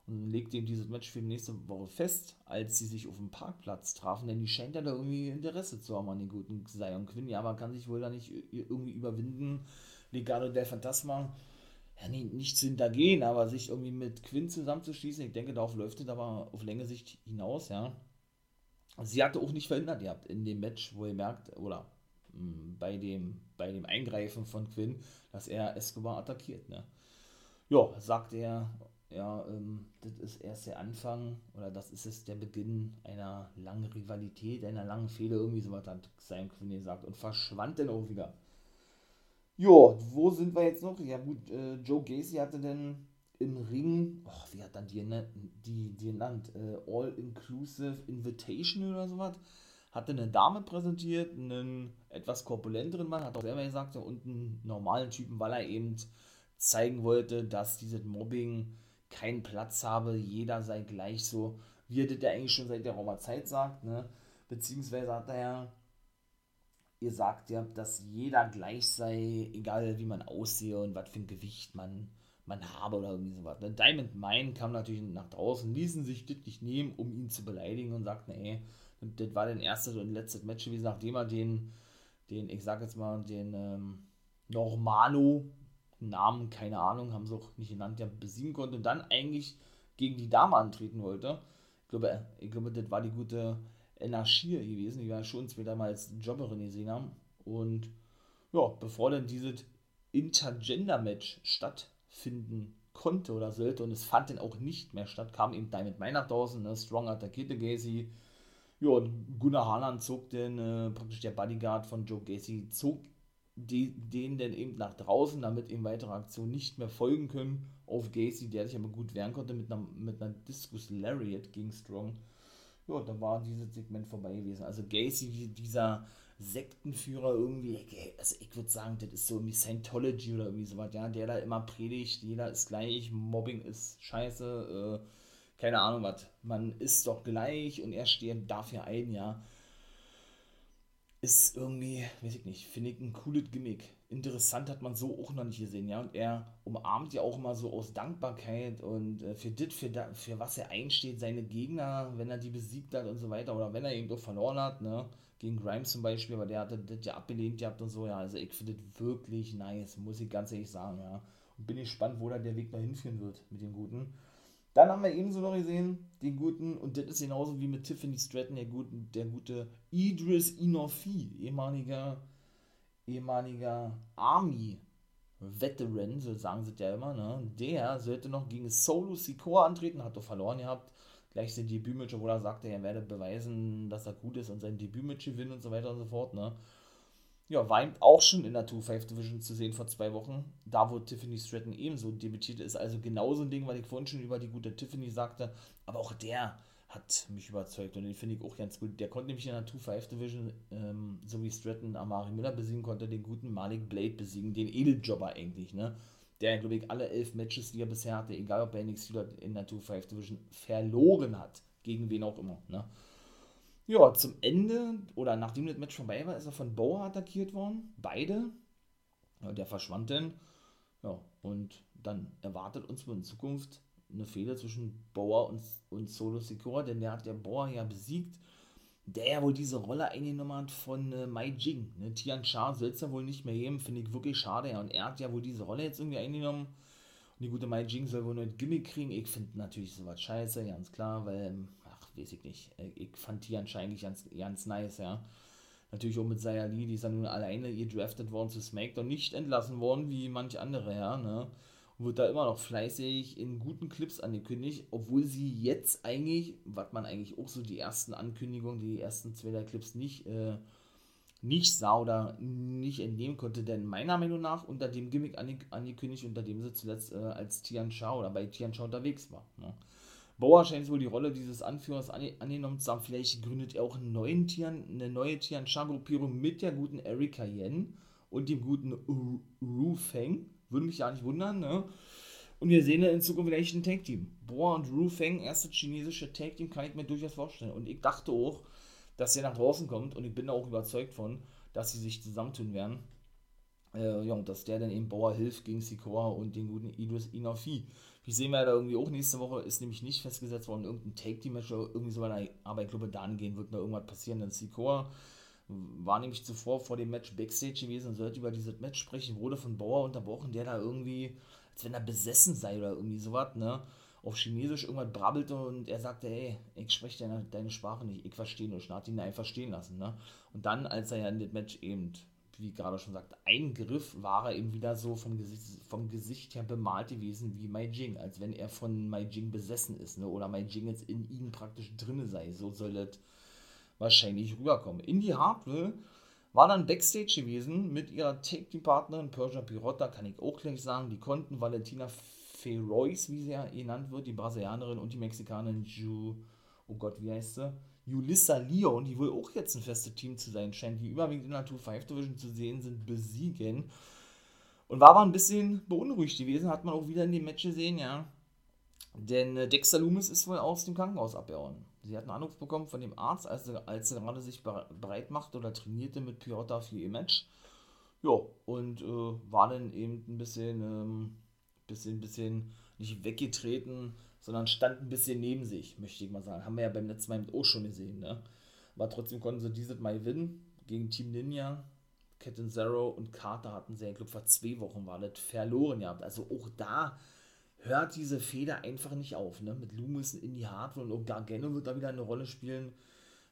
legte ihm dieses Match für die nächste Woche fest, als sie sich auf dem Parkplatz trafen, denn die scheint ja da irgendwie Interesse zu haben an den guten Zion Quinn. Ja, man kann sich wohl da nicht irgendwie überwinden, Legado del Fantasma ja, nicht, nicht zu hintergehen, aber sich irgendwie mit Quinn zusammenzuschließen. Ich denke, darauf läuft es aber auf längere Sicht hinaus, ja. Sie hatte auch nicht verhindert gehabt in dem Match, wo ihr merkt, oder mh, hm, bei dem, bei dem Eingreifen von Quinn, dass er Escobar attackiert, ne. Ja, sagt er, ja, ähm, das ist erst der Anfang oder das ist es der Beginn einer langen Rivalität, einer langen Fehde, irgendwie sowas hat Sam Quinn gesagt und verschwand dann auch wieder. Jo, wo sind wir jetzt noch? Ja gut, äh, Joe Gacy hatte dann im Ring, oh, wie hat dann die, die, die genannt, äh, All-Inclusive Invitation oder sowas, hatte eine Dame präsentiert, einen etwas korpulenteren Mann, hat auch selber gesagt, und einen normalen Typen, weil er eben zeigen wollte, dass dieses Mobbing keinen Platz habe, jeder sei gleich so, wie er das ja eigentlich schon seit der Roma Zeit sagt, ne? Beziehungsweise hat er ja ihr sagt ja, dass jeder gleich sei, egal wie man aussehe und was für ein Gewicht man, man habe oder irgendwie sowas. Ne? Diamond Mine kam natürlich nach draußen, ließen sich das nicht nehmen, um ihn zu beleidigen und sagten, ey, das war dein erstes und letztes Match gewesen, nachdem er den, den, ich sag jetzt mal, den ähm, Normalo, Namen, keine Ahnung, haben sie auch nicht genannt, ja, besiegen konnte und dann eigentlich gegen die Dame antreten wollte. Ich glaube, ich glaube, das war die gute Energie gewesen, die wir schon später mal als Jobberin gesehen haben. Und ja, bevor dann dieses Intergender-Match stattfinden konnte oder sollte, und es fand dann auch nicht mehr statt, kam eben Diamond Mine draußen, ne? Strong attackierte Gacy. Ja, und Gunnar Haaland zog dann, äh, praktisch der Bodyguard von Joe Gacy, zog die, den dann eben nach draußen, damit eben weitere Aktionen nicht mehr folgen können auf Gacy, der sich aber gut wehren konnte mit einer, mit einer Discus Lariat gegen Strong. Ja, da war dieses Segment vorbei gewesen. Also Gacy, dieser Sektenführer irgendwie, also ich würde sagen, das ist so irgendwie Scientology oder irgendwie sowas, ja, der da immer predigt, jeder ist gleich, Mobbing ist scheiße, äh, keine Ahnung was, man ist doch gleich und er steht dafür ein, ja ist irgendwie, weiß ich nicht, finde ich ein cooles Gimmick. Interessant hat man so auch noch nicht gesehen, ja. Und er umarmt ja auch immer so aus Dankbarkeit und äh, für das, für, für was er einsteht, seine Gegner, wenn er die besiegt hat und so weiter, oder wenn er doch verloren hat, ne, gegen Grimes zum Beispiel, aber der hatte das ja abgelehnt gehabt und so, ja. Also ich finde das wirklich nice, muss ich ganz ehrlich sagen, ja. Und bin gespannt, wo da der Weg noch hinführen wird mit dem Guten. Dann haben wir ebenso noch gesehen, den guten, und das ist genauso wie mit Tiffany Stratton, der, guten, der gute Idris Inofi, ehemaliger, ehemaliger Army-Veteran, so sagen sie ja immer, ne? Der sollte noch gegen Solo Sikoa antreten, hat doch verloren gehabt. Gleich sein Debütmatch, wo er sagte, er werde beweisen, dass er gut ist und sein Debütmatch gewinnen und so weiter und so fort, ne? Ja, war auch schon in der 2-5 Division zu sehen vor zwei Wochen. Da, wo Tiffany Stratton ebenso debütierte, ist also genauso ein Ding, was ich vorhin schon über die gute Tiffany sagte. Aber auch der hat mich überzeugt und den finde ich auch ganz gut. Der konnte nämlich in der 2-5 Division, ähm, so wie Stratton Amari Miller besiegen konnte, den guten Malik Blade besiegen, den Edeljobber eigentlich, ne? Der, glaube ich, alle elf Matches, die er bisher hatte, egal ob er NXT oder in der 2-5 Division, verloren hat. Gegen wen auch immer, ne? Ja, zum Ende oder nachdem das Match vorbei war, ist er von Bauer attackiert worden. Beide. Ja, der verschwand dann. Ja, und dann erwartet uns in Zukunft eine Fehler zwischen Bauer und, und Solo Secure, denn der hat der Bauer ja besiegt, der ja wohl diese Rolle eingenommen hat von äh, Mai Jing. Ne? Tian Sha soll es ja wohl nicht mehr geben, finde ich wirklich schade. Ja. Und er hat ja wohl diese Rolle jetzt irgendwie eingenommen. Und die gute Mai Jing soll wohl ein Gimmick kriegen. Ich finde natürlich sowas scheiße, ganz klar, weil weiß ich nicht. Äh, ich fand die anscheinend ganz, ganz nice, ja. Natürlich auch mit Sayali, die ist ja nun alleine gedraftet worden zu SmackDown, nicht entlassen worden wie manch andere, ja, ne. Und wird da immer noch fleißig in guten Clips angekündigt, obwohl sie jetzt eigentlich, was man eigentlich auch so die ersten Ankündigungen, die ersten zwei der Clips nicht, äh, nicht sah oder nicht entnehmen konnte, denn meiner Meinung nach unter dem Gimmick angekündigt, unter dem sie zuletzt äh, als Tian Shao oder bei Tian Shao unterwegs war. Ne? Bauer scheint wohl die Rolle dieses Anführers angenommen zu haben. Vielleicht gründet er auch einen neuen Tian, eine neue Tian Shan-Gruppierung mit der guten Erika Yen und dem guten Ru Feng. Würde mich ja nicht wundern, ne? Und wir sehen dann in Zukunft vielleicht ein Tag-Team. Boa und Ru Feng, erstes chinesische Tag-Team, kann ich mir durchaus vorstellen. Und ich dachte auch, dass der nach draußen kommt und ich bin da auch überzeugt von, dass sie sich zusammentun werden. Äh, ja, und dass der dann eben Bauer hilft gegen Sikora und den guten Idris Inafi. Wie sehen wir da irgendwie auch nächste Woche, ist nämlich nicht festgesetzt worden, irgendein Take-Team-Match oder irgendwie so weiter, aber ich glaube, dann gehen wird noch irgendwas passieren, denn Sikora war nämlich zuvor vor dem Match Backstage gewesen und sollte über dieses Match sprechen, wurde von Bauer unterbrochen, der da irgendwie, als wenn er besessen sei oder irgendwie sowas, ne, auf Chinesisch irgendwas brabbelte und er sagte, hey, ich spreche deine, deine Sprache nicht, ich verstehe nur, und hat ihn einfach stehen lassen, ne. Und dann, als er ja in das Match eben wie gerade schon sagt, ein Griff war er eben wieder so vom Gesicht, vom Gesicht her bemalt gewesen wie Mai Jing, als wenn er von Mai Jing besessen ist, ne? oder Mai Jing jetzt in ihm praktisch drinne sei. So soll das wahrscheinlich rüberkommen. Indie Hartwell war dann Backstage gewesen mit ihrer Take-Team-Partnerin Persia Pirotta, kann ich auch gleich sagen. Die konnten Valentina Ferois, wie sie ja genannt wird, die Brasilianerin und die Mexikanerin Ju, oh Gott, wie heißt sie? Julissa Leon, die wohl auch jetzt ein festes Team zu sein scheint, die überwiegend in der 2-5 Division zu sehen sind, besiegen. Und war aber ein bisschen beunruhigt gewesen, hat man auch wieder in dem Match gesehen, ja. Denn äh, Dexter Loomis ist wohl aus dem Krankenhaus abgehauen. Sie hat einen Anruf bekommen von dem Arzt, als sie, als sie gerade sich bereit machte oder trainierte mit Piotr für ihr Match. Ja, und äh, war dann eben ein bisschen, ähm, bisschen, bisschen nicht weggetreten, sondern stand ein bisschen neben sich, möchte ich mal sagen. Haben wir ja beim letzten Mal auch schon gesehen, ne? Aber trotzdem konnten sie dieses Mal gewinnen gegen Team Ninja. Captain Zero und Carter hatten sie, ich glaube, vor zwei Wochen war das verloren gehabt. Also auch da hört diese Feder einfach nicht auf. Ne? Mit Loomis in die Hardware und auch Gargano wird da wieder eine Rolle spielen,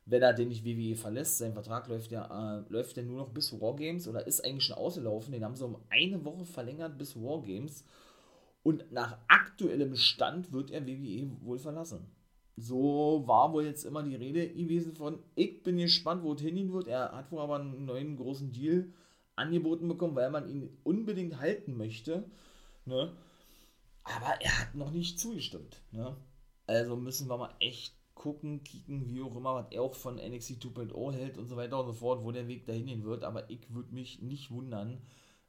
wenn er den nicht WWE verlässt. Sein Vertrag läuft ja, äh, läuft ja nur noch bis Wargames oder ist eigentlich schon ausgelaufen. Den haben sie um eine Woche verlängert bis Wargames. Und nach aktuellem Stand wird er WWE wohl verlassen. So war wohl jetzt immer die Rede gewesen von, ich bin gespannt, wo es hingehen wird. Er hat wohl aber einen neuen großen Deal angeboten bekommen, weil man ihn unbedingt halten möchte. Ne? Aber er hat noch nicht zugestimmt. Ne? Also müssen wir mal echt gucken, kicken, wie auch immer, was er auch von NXT 2.0 hält und so weiter und so fort, wo der Weg dahin gehen wird. Aber ich würde mich nicht wundern,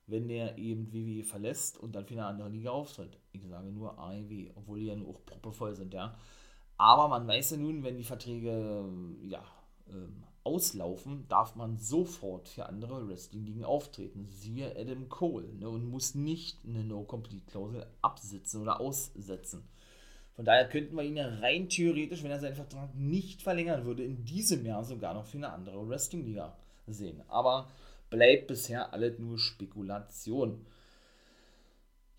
wenn der eben WWE verlässt und dann für eine andere Liga auftritt. Ich sage nur AEW, obwohl die ja nur auch proppevoll sind, ja. Aber man weiß ja nun, wenn die Verträge ja, ähm, auslaufen, darf man sofort für andere Wrestling-Ligen auftreten. Siehe Adam Cole. Ne, und muss nicht eine No-Complete-Klausel absitzen oder aussetzen. Von daher könnten wir ihn ja rein theoretisch, wenn er seinen Vertrag nicht verlängern würde, in diesem Jahr sogar noch für eine andere Wrestling-Liga sehen. Aber bleibt bisher alles nur Spekulation.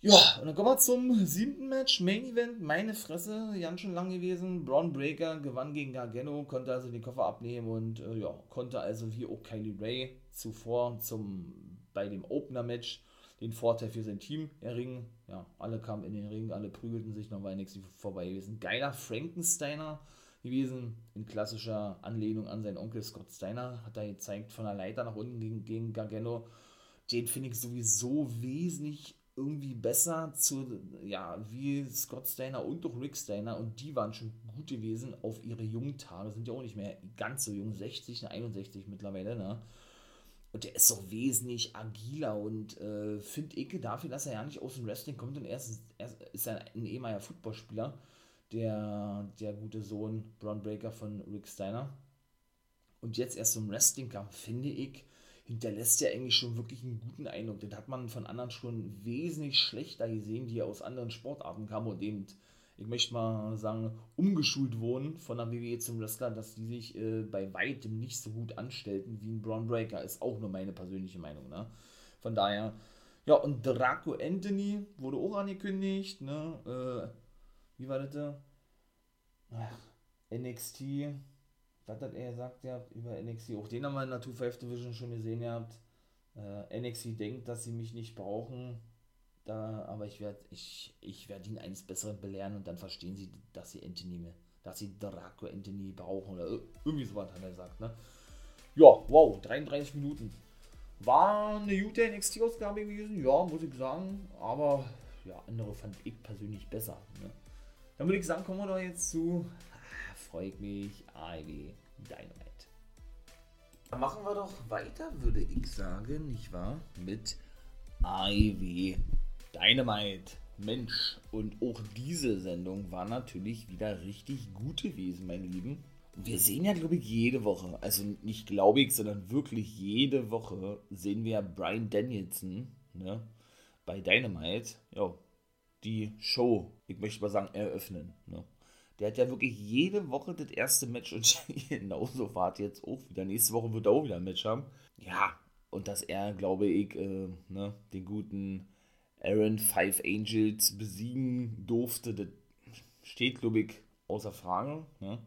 Ja, und dann kommen wir zum siebten Match, Main Event, meine Fresse, ganz schön lang gewesen. Braun Breaker gewann gegen Gargano, konnte also den Koffer abnehmen und äh, ja, konnte also wie auch Kylie Ray zuvor zum, bei dem Opener-Match den Vorteil für sein Team erringen. Ja, alle kamen in den Ring, alle prügelten sich, noch war nichts vorbei gewesen. Geiler Frankensteiner gewesen, in klassischer Anlehnung an seinen Onkel Scott Steiner, hat er gezeigt von der Leiter nach unten gegen, gegen Gargano. Den finde ich sowieso wesentlich irgendwie besser zu, ja, wie Scott Steiner und auch Rick Steiner und die waren schon gut gewesen auf ihre jungen Tage, sind ja auch nicht mehr ganz so jung, 60, 61 mittlerweile, ne? Und der ist doch wesentlich agiler und äh, finde ich dafür, dass er ja nicht aus dem Wrestling kommt und er ist, er ein ehemaliger Footballspieler, der, der gute Sohn Braun Breaker von Rick Steiner. Und jetzt erst zum Wrestling kam, finde ich, hinterlässt er eigentlich schon wirklich einen guten Eindruck. Den hat man von anderen schon wesentlich schlechter gesehen, die aus anderen Sportarten kamen und eben, ich möchte mal sagen, umgeschult wurden von der WWE zum Wrestler, dass die sich äh, bei weitem nicht so gut anstellten wie ein Braun Breaker. Ist auch nur meine persönliche Meinung. Ne? Von daher, ja, und Draco Anthony wurde auch angekündigt. Ne? Äh, wie war das? Ach, NXT was hat er gesagt ja, über NXT? Auch den haben wir in der 2-5 Division schon gesehen gehabt. Äh, NXT denkt, dass sie mich nicht brauchen. Da, aber ich werde ich, ich werd ihn eines Besseren belehren und dann verstehen sie, dass sie Anthony, dass sie Draco Anthony brauchen oder irgendwie sowas hat er gesagt. Ne? Ja, wow, 33 Minuten. War eine gute NXT-Ausgabe gewesen, ja, muss ich sagen. Aber ja, andere fand ich persönlich besser. Ne? Dann würde ich sagen, kommen wir doch jetzt zu. Ah, freut mich, AEW. Dynamite. Machen wir doch weiter, würde ich sagen, nicht wahr? Mit AEW Dynamite. Mensch, und auch diese Sendung war natürlich wieder richtig gut gewesen, mein Lieben. Wir sehen ja, glaube ich, jede Woche, also nicht glaube ich, sondern wirklich jede Woche sehen wir Brian Danielson ne, bei Dynamite, ja, die Show, ich möchte mal sagen, eröffnen. Ne. Der hat ja wirklich jede Woche das erste Match und genauso war jetzt auch wieder. Nächste Woche wird er auch wieder ein Match haben. Ja, und dass er, glaube ich, äh, ne, den guten Aaron Five Angels besiegen durfte, das steht, glaube ich, außer Frage. Ne?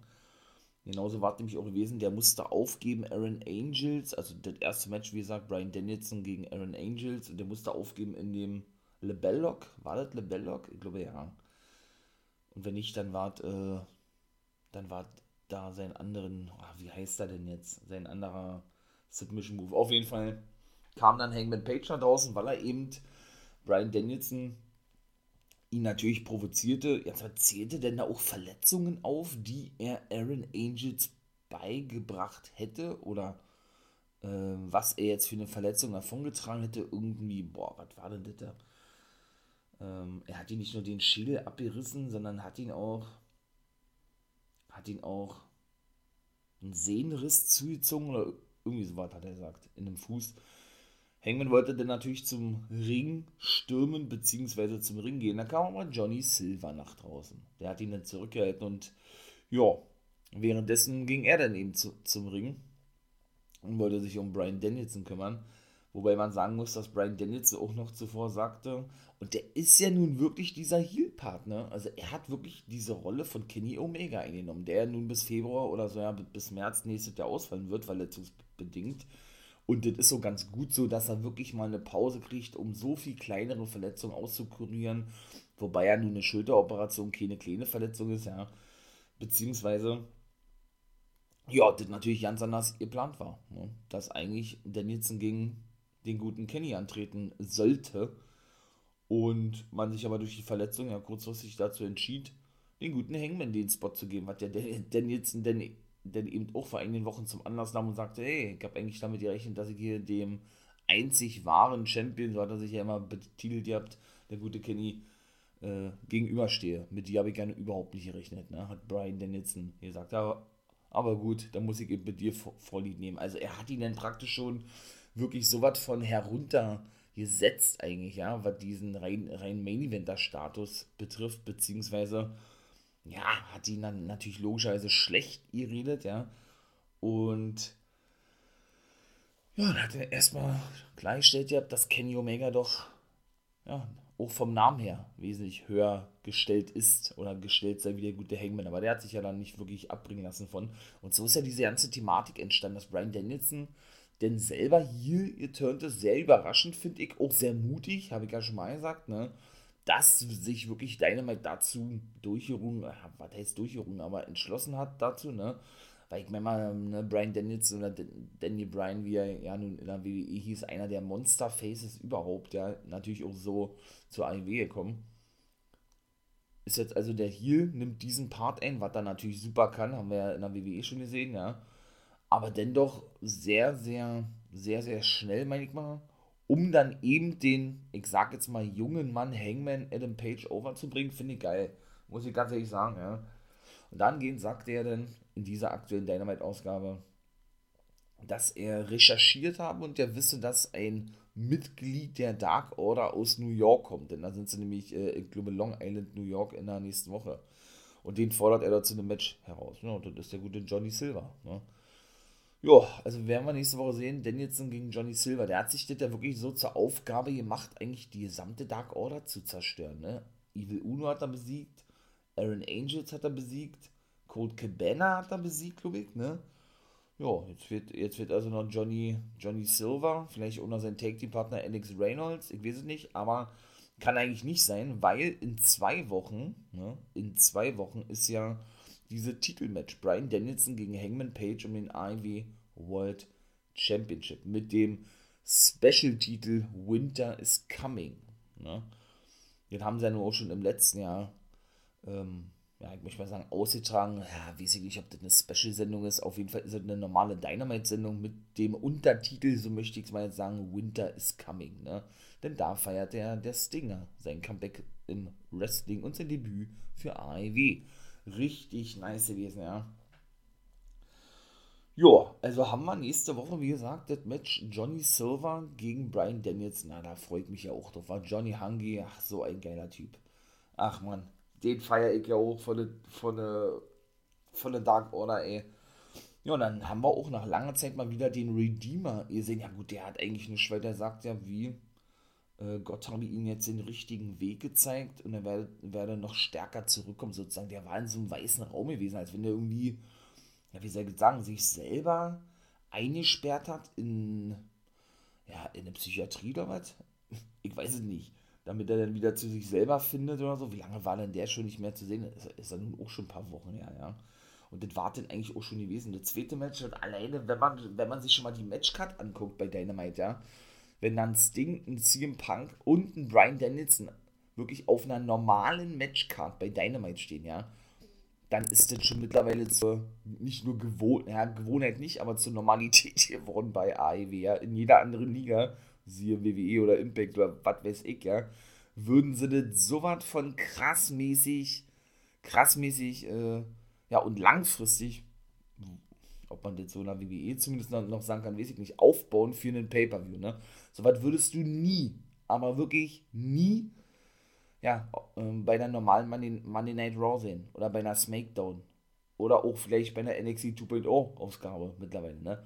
Genauso war es nämlich auch gewesen, der musste aufgeben, Aaron Angels, also das erste Match, wie gesagt, Brian Danielson gegen Aaron Angels, und der musste aufgeben in dem Lebellock. War das Lebellock? Ich glaube ja. Und wenn nicht, dann war äh, dann war da sein anderen, ach, wie heißt er denn jetzt? Sein anderer Submission Move. Auf jeden Fall kam dann Hangman Page nach draußen, weil er eben Brian Danielson ihn natürlich provozierte. Jetzt zählte denn da auch Verletzungen auf, die er Aaron Angels beigebracht hätte oder äh, was er jetzt für eine Verletzung davongetragen hätte. Irgendwie, boah, was war denn das da? Ähm, er hat ihn nicht nur den Schädel abgerissen, sondern hat ihn auch, hat ihn auch einen Sehnenriss zugezogen oder irgendwie so was hat er gesagt, in dem Fuß. Hangman wollte dann natürlich zum Ring stürmen, beziehungsweise zum Ring gehen. Da kam aber Johnny Silver nach draußen. Der hat ihn dann zurückgehalten und ja, währenddessen ging er dann eben zu, zum Ring und wollte sich um Brian Danielson kümmern. Wobei man sagen muss, dass Brian Danielson auch noch zuvor sagte, und der ist ja nun wirklich dieser Heel-Partner. Also er hat wirklich diese Rolle von Kenny Omega eingenommen, der nun bis Februar oder so ja bis März nächstes Jahr ausfallen wird, verletzungsbedingt. Und das ist so ganz gut so, dass er wirklich mal eine Pause kriegt, um so viel kleinere Verletzungen auszukurieren. Wobei ja nun eine Schulteroperation keine kleine Verletzung ist, ja. Beziehungsweise, ja, das natürlich ganz anders geplant war. Ne? Dass eigentlich Danielson gegen den guten Kenny antreten sollte. Und man sich aber durch die Verletzung ja kurzfristig dazu entschied, den guten Hangman den Spot zu geben, was der Danielson denn, denn eben auch vor einigen Wochen zum Anlass nahm und sagte, hey, ich habe eigentlich damit gerechnet, dass ich hier dem einzig wahren Champion, so hat er sich ja immer betitelt gehabt, der gute Kenny, äh, gegenüberstehe. Mit dir habe ich gerne überhaupt nicht gerechnet, ne? hat Brian Danielson gesagt. Ja, aber gut, dann muss ich eben mit dir Vorlieb nehmen. Also er hat ihn dann praktisch schon wirklich so was von heruntergesetzt eigentlich, ja, was diesen rein, rein Main-Eventer-Status betrifft, beziehungsweise, ja, hat ihn dann natürlich logischerweise schlecht geredet, ja, und ja, dann hat er erstmal klargestellt, ja, dass Kenny Omega doch, ja, auch vom Namen her wesentlich höher gestellt ist oder gestellt sei wie der gute Hangman. Aber der hat sich ja dann nicht wirklich abbringen lassen von. Und so ist ja diese ganze Thematik entstanden, dass Brian Danielson denn selber hier geturnte sehr überraschend, finde ich, auch sehr mutig, habe ich ja schon mal gesagt, ne? Dass sich wirklich Dynamite dazu durchgerungen, äh, was heißt durchgerungen, aber entschlossen hat dazu, ne? Weil ich meine mal, ne, Brian Daniels oder Danny Bryan, wie er ja nun in der WWE hieß, einer der Monster-Faces überhaupt, ja, natürlich auch so zur AEW gekommen. Ist jetzt also der Heel, nimmt diesen Part ein, was er natürlich super kann, haben wir ja in der WWE schon gesehen, ja aber dennoch sehr, sehr, sehr, sehr schnell, meine ich mal, um dann eben den, ich sag jetzt mal, jungen Mann Hangman Adam Page overzubringen, finde ich geil. Muss ich ganz ehrlich sagen, ja. Und dann gehen, sagt er dann in dieser aktuellen Dynamite-Ausgabe, dass er recherchiert habe und er wisse, dass ein Mitglied der Dark Order aus New York kommt. Denn da sind sie nämlich, äh, ich glaube, Long Island, New York in der nächsten Woche. Und den fordert er da zu einem Match heraus. Ja, und das ist der gute Johnny Silver. Ne? Ja, also werden wir nächste Woche sehen. Danielson gegen Johnny Silver. Der hat sich das ja wirklich so zur Aufgabe gemacht, eigentlich die gesamte Dark Order zu zerstören. Ne? Evil Uno hat er besiegt. Aaron Angels hat er besiegt. Cold Cabana hat er besiegt, glaube ich. Ne? Ja, jetzt wird, jetzt wird also noch Johnny, Johnny Silver, vielleicht auch noch sein Take-Team-Partner Alex Reynolds, ich weiß es nicht, aber kann eigentlich nicht sein, weil in zwei Wochen, ne, in zwei Wochen ist ja diese Titelmatch. Brian Danielson gegen Hangman Page um den AEW World Championship mit dem Special-Titel Winter is Coming. Ne? Den haben sie ja nur auch schon im letzten Jahr, ähm, ja, ich möchte mal sagen, ausgetragen. Ja, weiß ich nicht, ob das eine Special-Sendung ist. Auf jeden Fall ist es eine normale Dynamite-Sendung mit dem Untertitel, so möchte ich es mal jetzt sagen, Winter is Coming. Ne? Denn da feiert der, der Stinger sein Comeback im Wrestling und sein Debüt für AEW richtig nice gewesen, ja. Ja, also haben wir nächste Woche, wie gesagt, das Match Johnny Silver gegen Brian Daniels. Na, da freue ich mich ja auch drauf. War Johnny Hungry, ach, so ein geiler Typ. Ach man, den feiere ich ja auch von der, von der, von der Dark Order, ey. Ja, und dann haben wir auch nach langer Zeit mal wieder den Redeemer gesehen. Ja gut, der hat eigentlich nicht weiter, sagt ja, wie Gott habe ihnen jetzt den richtigen Weg gezeigt und er werde, werde noch stärker zurückkommen, sozusagen. Der war in so einem weißen Raum gewesen, als wenn er irgendwie, ja, wie soll ich sagen, sich selber eingesperrt hat in, ja, in eine Psychiatrie oder was? Ich weiß es nicht. Damit er dann wieder zu sich selber findet oder so. Wie lange war denn der schon nicht mehr zu sehen? Ist, ist er nun auch schon ein paar Wochen her, ja. Und das war dann eigentlich auch schon gewesen. Das zweite Match hat alleine, wenn man, wenn man sich schon mal die Matchcard anguckt bei Dynamite, ja, wenn dann Sting, ein CM Punk und ein Brian Danielson wirklich auf einer normalen Matchcard bei Dynamite stehen, ja, dann ist das schon mittlerweile zur, nicht nur Gewohn ja, Gewohnheit nicht, aber zur Normalität geworden bei AEW, ja, in jeder anderen Liga, siehe WWE oder Impact oder was weiß ich, ja, würden sie das so was von krassmäßig, krassmäßig, äh, ja, und langfristig, ob man das so in der WWE zumindest noch, sagen kann, weiß ich nicht, aufbauen für einen Pay-Per-View, ne? So was würdest du nie, aber wirklich nie, ja, ähm, bei einer normalen Monday, Monday Night Raw sehen oder bei einer SmackDown oder auch vielleicht bei einer NXT 2.0 Ausgabe mittlerweile, ne?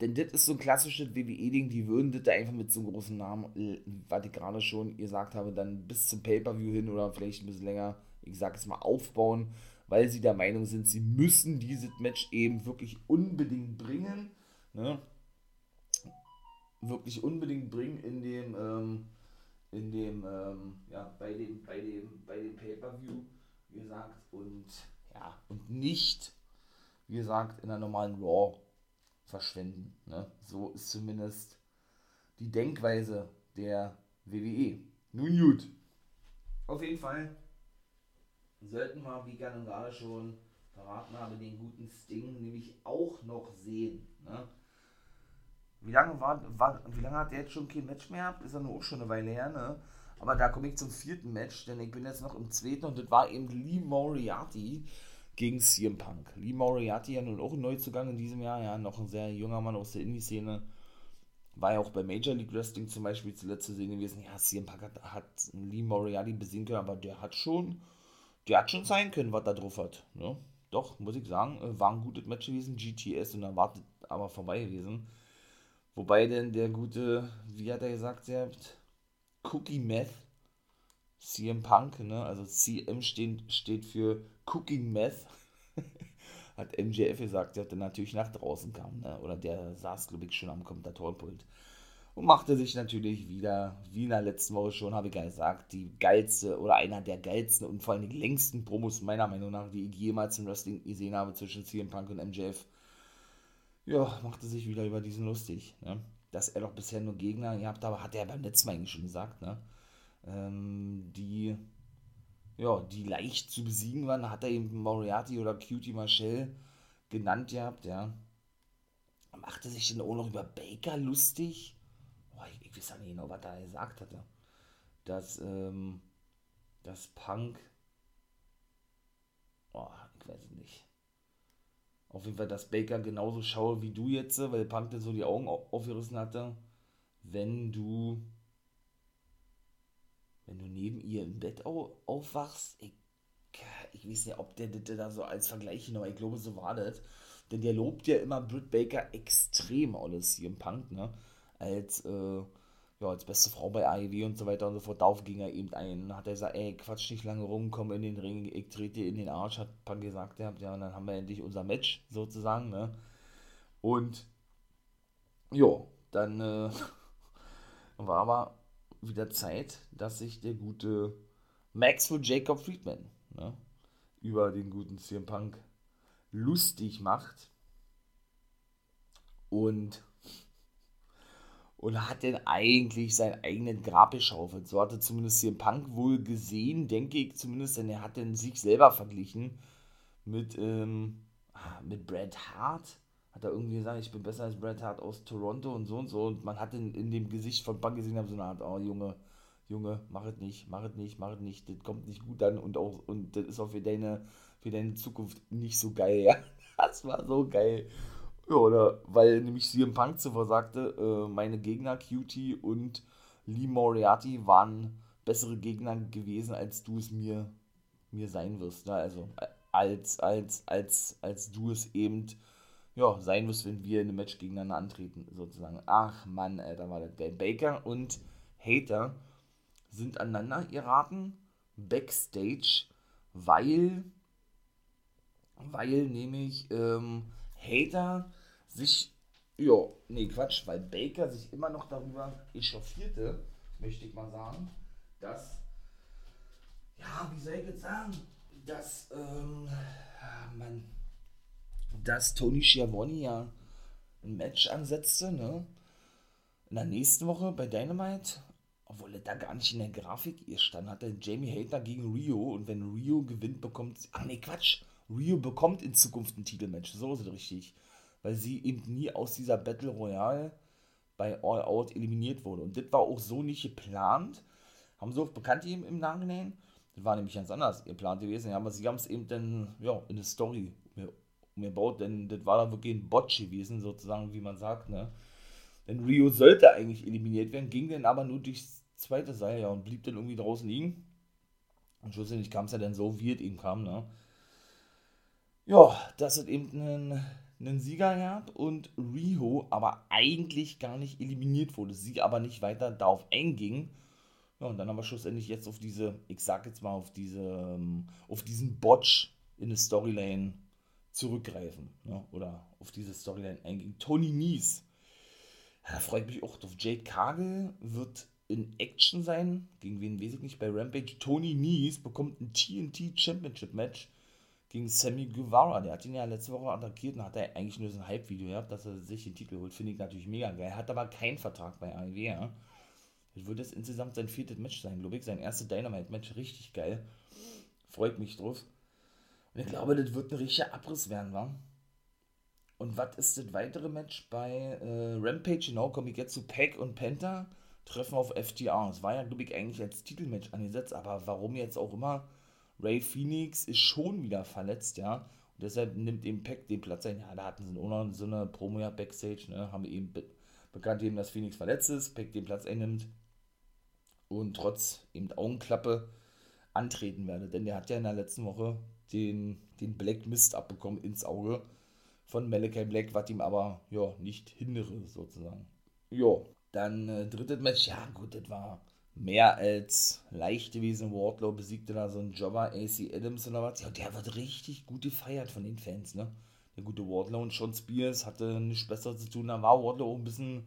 Denn das ist so ein klassisches WWE-Ding, die würden das da einfach mit so einem großen Namen, was ich gerade schon gesagt habe, dann bis zum Pay-Per-View hin oder vielleicht ein bisschen länger, ich sag es mal, aufbauen, weil sie der Meinung sind, sie müssen dieses Match eben wirklich unbedingt bringen. Ne? Wirklich unbedingt bringen in dem, ähm, in dem, ähm, ja, bei dem, bei dem, bei dem Pay-Per-View, wie gesagt, und ja, und nicht, wie gesagt, in einer normalen Raw verschwenden. Ne? So ist zumindest die Denkweise der WWE. Nun gut. Auf jeden Fall sollten wir, wie gerne gerade schon verraten habe, den guten Sting nämlich auch noch sehen. Ne? Wie lange war, war, wie lange hat der jetzt schon kein Match mehr? Ist ja nur auch schon eine Weile her, ne? Aber da komme ich zum vierten Match, denn ich bin jetzt noch im zweiten und das war eben Lee Moriarty gegen CM Punk. Lee Moriarty ja nun auch ein Neuzugang in diesem Jahr, ja, noch ein sehr junger Mann aus der Indie-Szene. War ja auch bei Major League Wrestling zum Beispiel zuletzt zu sehen gewesen. Ja, CM Punk hat, hat Lee Moriarty besiegen können, aber der hat schon, der hat schon zeigen können, was da drauf hat. Ne? Doch, muss ich sagen, äh, war ein gutes Match gewesen. GTS und erwartet aber vorbei gewesen. Wobei denn der gute, wie hat er gesagt, selbst, Cookie Meth, CM Punk, ne? also CM steht, steht für Cooking Meth, hat MJF gesagt, der dann natürlich nach draußen kam, ne? oder der saß, glaube ich, schon am Kommentatorenpult und machte sich natürlich wieder, wie in der letzten Woche schon, habe ich gesagt, die geilste oder einer der geilsten und vor allem die längsten Promos meiner Meinung nach, die ich jemals im Wrestling gesehen habe zwischen CM Punk und MJF. Ja, machte sich wieder über diesen lustig, ne? dass er doch bisher nur Gegner gehabt habe, hat er beim letzten Mal eigentlich schon gesagt, ne? Ähm, die ja, die leicht zu besiegen waren, hat er eben Moriarty oder Cutie Marshall genannt gehabt, ja. Machte sich dann auch noch über Baker lustig. Oh, ich, ich weiß ja nicht genau, was er gesagt hatte. Dass, ähm, dass Punk, oh, ich weiß es nicht. Auf jeden Fall, dass Baker genauso schaue wie du jetzt, weil Punk dann so die Augen aufgerissen hatte. Wenn du wenn du neben ihr im Bett aufwachst, ich, ich weiß nicht, ob der das da so als Vergleich aber ich glaube, so war das. Denn der lobt ja immer Britt Baker extrem alles hier im Punk, ne? Als, äh, ja, als beste Frau bei AEW und so weiter und so fort. Darauf ging er eben ein. Hat er gesagt, ey, quatsch nicht lange rum, komm in den Ring, ich trete dir in den Arsch, hat Punk gesagt, ja, und dann haben wir endlich unser Match, sozusagen, ne? Und, ja, dann, äh, war aber wieder Zeit, dass sich der gute Maxwell Jacob Friedman ne, über den guten CM Punk lustig macht. Und, und hat denn eigentlich seinen eigenen Grab geschaufelt. So hatte zumindest CM Punk wohl gesehen, denke ich zumindest, denn er hat denn sich selber verglichen mit, ähm, mit Brad Hart hat er irgendwie gesagt, ich bin besser als Bret Hart aus Toronto und so und so. Und man hat in, in dem Gesicht von Punk gesehen, so eine Art, oh Junge, Junge, mach es nicht, mach es nicht, mach es nicht, das kommt nicht gut an und auch, und das ist auch für deine, für deine Zukunft nicht so geil, ja. Das war so geil. Ja, oder, weil nämlich CM Punk zuvor sagte, äh, meine Gegner, Cutie und Lee Moriarty waren bessere Gegner gewesen, als du es mir, mir sein wirst. Ne? Also als, als, als, als du es eben ja, sein muss, wenn wir in einem Match gegeneinander antreten, sozusagen. Ach Mann, Alter, war das geil. Baker und Hater sind aneinander geraten, backstage, weil, weil nämlich ähm, Hater sich, ja, nee, Quatsch, weil Baker sich immer noch darüber echauffierte, möchte ich mal sagen, dass, ja, wie soll ich jetzt sagen, dass, ähm, man dass Tony Schiavone ja ein Match ansetzte, ne? In der nächsten Woche bei Dynamite, obwohl er da gar nicht in der Grafik ihr stand, hat er Jamie Hater gegen Rio und wenn Rio gewinnt, bekommt. Ach nee, Quatsch! Rio bekommt in Zukunft ein Titelmatch, so ist es richtig. Weil sie eben nie aus dieser Battle Royale bei All Out eliminiert wurde. Und das war auch so nicht geplant, Haben sie auch bekannt eben im Nachhinein. Das war nämlich ganz anders geplant gewesen. Aber sie haben es eben dann, ja, in eine Story umgebaut, denn das war dann wirklich ein Botch gewesen, sozusagen, wie man sagt, ne. Denn Rio sollte eigentlich eliminiert werden, ging dann aber nur durchs zweite Seil, ja, und blieb dann irgendwie draußen liegen. Und schlussendlich kam es ja dann so, wie es ihm kam, ne. Ja, dass es eben einen, einen Sieger gab und Rio aber eigentlich gar nicht eliminiert wurde, sie aber nicht weiter darauf einging. Ja, und dann aber schlussendlich jetzt auf diese, ich sag jetzt mal, auf diese, ähm, auf diesen Botch in der Storyline zurückgreifen. Ne? Oder auf diese Storyline einging. Tony Nies. Ja, da freut mich auch auf Jade Kagel, wird in Action sein. Gegen wen weiß ich nicht bei Rampage. Tony Nies bekommt ein TNT Championship Match gegen Sammy Guevara. Der hat ihn ja letzte Woche attackiert und hat er eigentlich nur so ein Hype-Video gehabt, dass er sich den Titel holt. Finde ich natürlich mega geil. Hat aber keinen Vertrag bei AEW. Ja? Das wird jetzt insgesamt sein viertes Match sein, glaube ich. Sein erstes Dynamite-Match. Richtig geil. Freut mich drauf. Und ich glaube, das wird ein richtiger Abriss werden, wa? Und was ist das weitere Match bei äh, Rampage? Genau, komme ich jetzt zu Pack und Penta. Treffen auf FTR. Das war ja, glaube ich, eigentlich als Titelmatch angesetzt, aber warum jetzt auch immer? Ray Phoenix ist schon wieder verletzt, ja. Und deshalb nimmt eben Pack den Platz ein. Ja, da hatten sie auch noch so eine Promo ja Backstage, ne? Haben eben be bekannt eben, dass Phoenix verletzt ist, Pack den Platz einnimmt und trotz eben Augenklappe antreten werde. Denn der hat ja in der letzten Woche den, den Black Mist abbekommen ins Auge von Malachi Black, was ihm aber ja nicht hindere, sozusagen. Ja, dann äh, drittes Match, ja gut, das war mehr als leicht gewesen. Wardlow besiegte da so einen Jobber, AC Adams oder was. Ja, der wird richtig gut gefeiert von den Fans, ne? Der gute Wardlow und Sean Spears hatte nichts Besseres zu tun. Da war Wardlow auch ein bisschen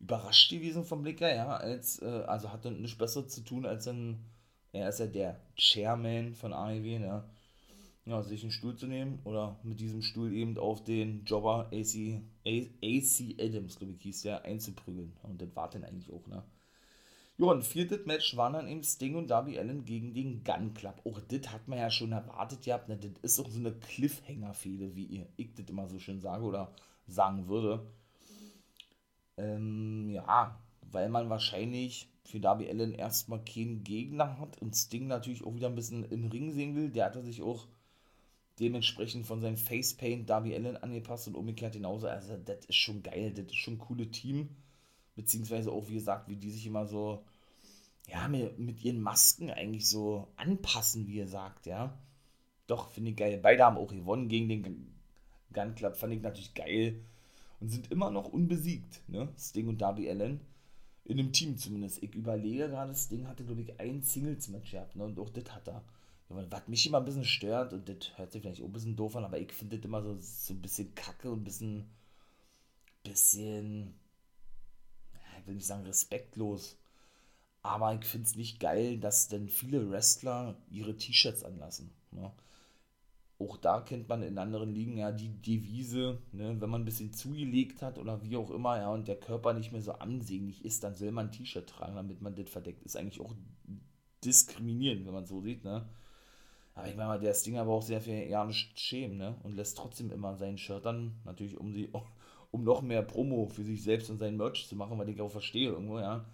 überrascht gewesen vom Blicker, ja, als, äh, also hatte nichts Besseres zu tun, als ein, er ist ja der Chairman von AEW, ne, ja, sich einen Stuhl zu nehmen oder mit diesem Stuhl eben auf den Jobber AC, AC Adams, glaube ich, hieß der, einzuprügeln. Und das war dann eigentlich auch, ne. Ja, und viertes Match war dann eben Sting und Darby Allen gegen den Gun Club. Auch das hat man ja schon erwartet gehabt. Ne? Das ist auch so eine Cliffhanger-Fehde, wie ihr, ich das immer so schön sage oder sagen würde. Ähm, ja, weil man wahrscheinlich für Darby Allen erstmal keinen Gegner hat und Sting natürlich auch wieder ein bisschen im Ring sehen will. Der hatte sich auch dementsprechend von seinem Facepaint Darby Allen angepasst und umgekehrt genauso. Also, das ist schon geil, das ist schon ein cooles Team. Beziehungsweise auch, wie gesagt, wie die sich immer so, ja, mit ihren Masken eigentlich so anpassen, wie ihr sagt, ja. Doch, finde ich geil. Beide haben auch gewonnen gegen den Gun Club, fand ich natürlich geil und sind immer noch unbesiegt, ne? Sting und Darby Allen. In einem Team zumindest. Ich überlege gerade, Sting hatte, glaube ich, ein Singles-Match gehabt, ne? Und auch das hat er. Was mich immer ein bisschen stört, und das hört sich vielleicht auch ein bisschen doof an, aber ich finde das immer so, so ein bisschen kacke und ein bisschen, bisschen, will nicht sagen respektlos, aber ich finde es nicht geil, dass denn viele Wrestler ihre T-Shirts anlassen. Ne? auch da kennt man in anderen Ligen ja die Devise, ne, wenn man ein bisschen zugelegt hat oder wie auch immer, ja, und der Körper nicht mehr so ansehnlich ist, dann soll man ein T-Shirt tragen, damit man das verdeckt. Ist eigentlich auch diskriminierend, wenn man so sieht, ne. Aber ich meine mal, der Sting aber auch sehr viel ja nicht schämen, ne, und lässt trotzdem immer sein Shirt dann, natürlich um sie, um noch mehr Promo für sich selbst und sein Merch zu machen, weil ich auch verstehe irgendwo, ja.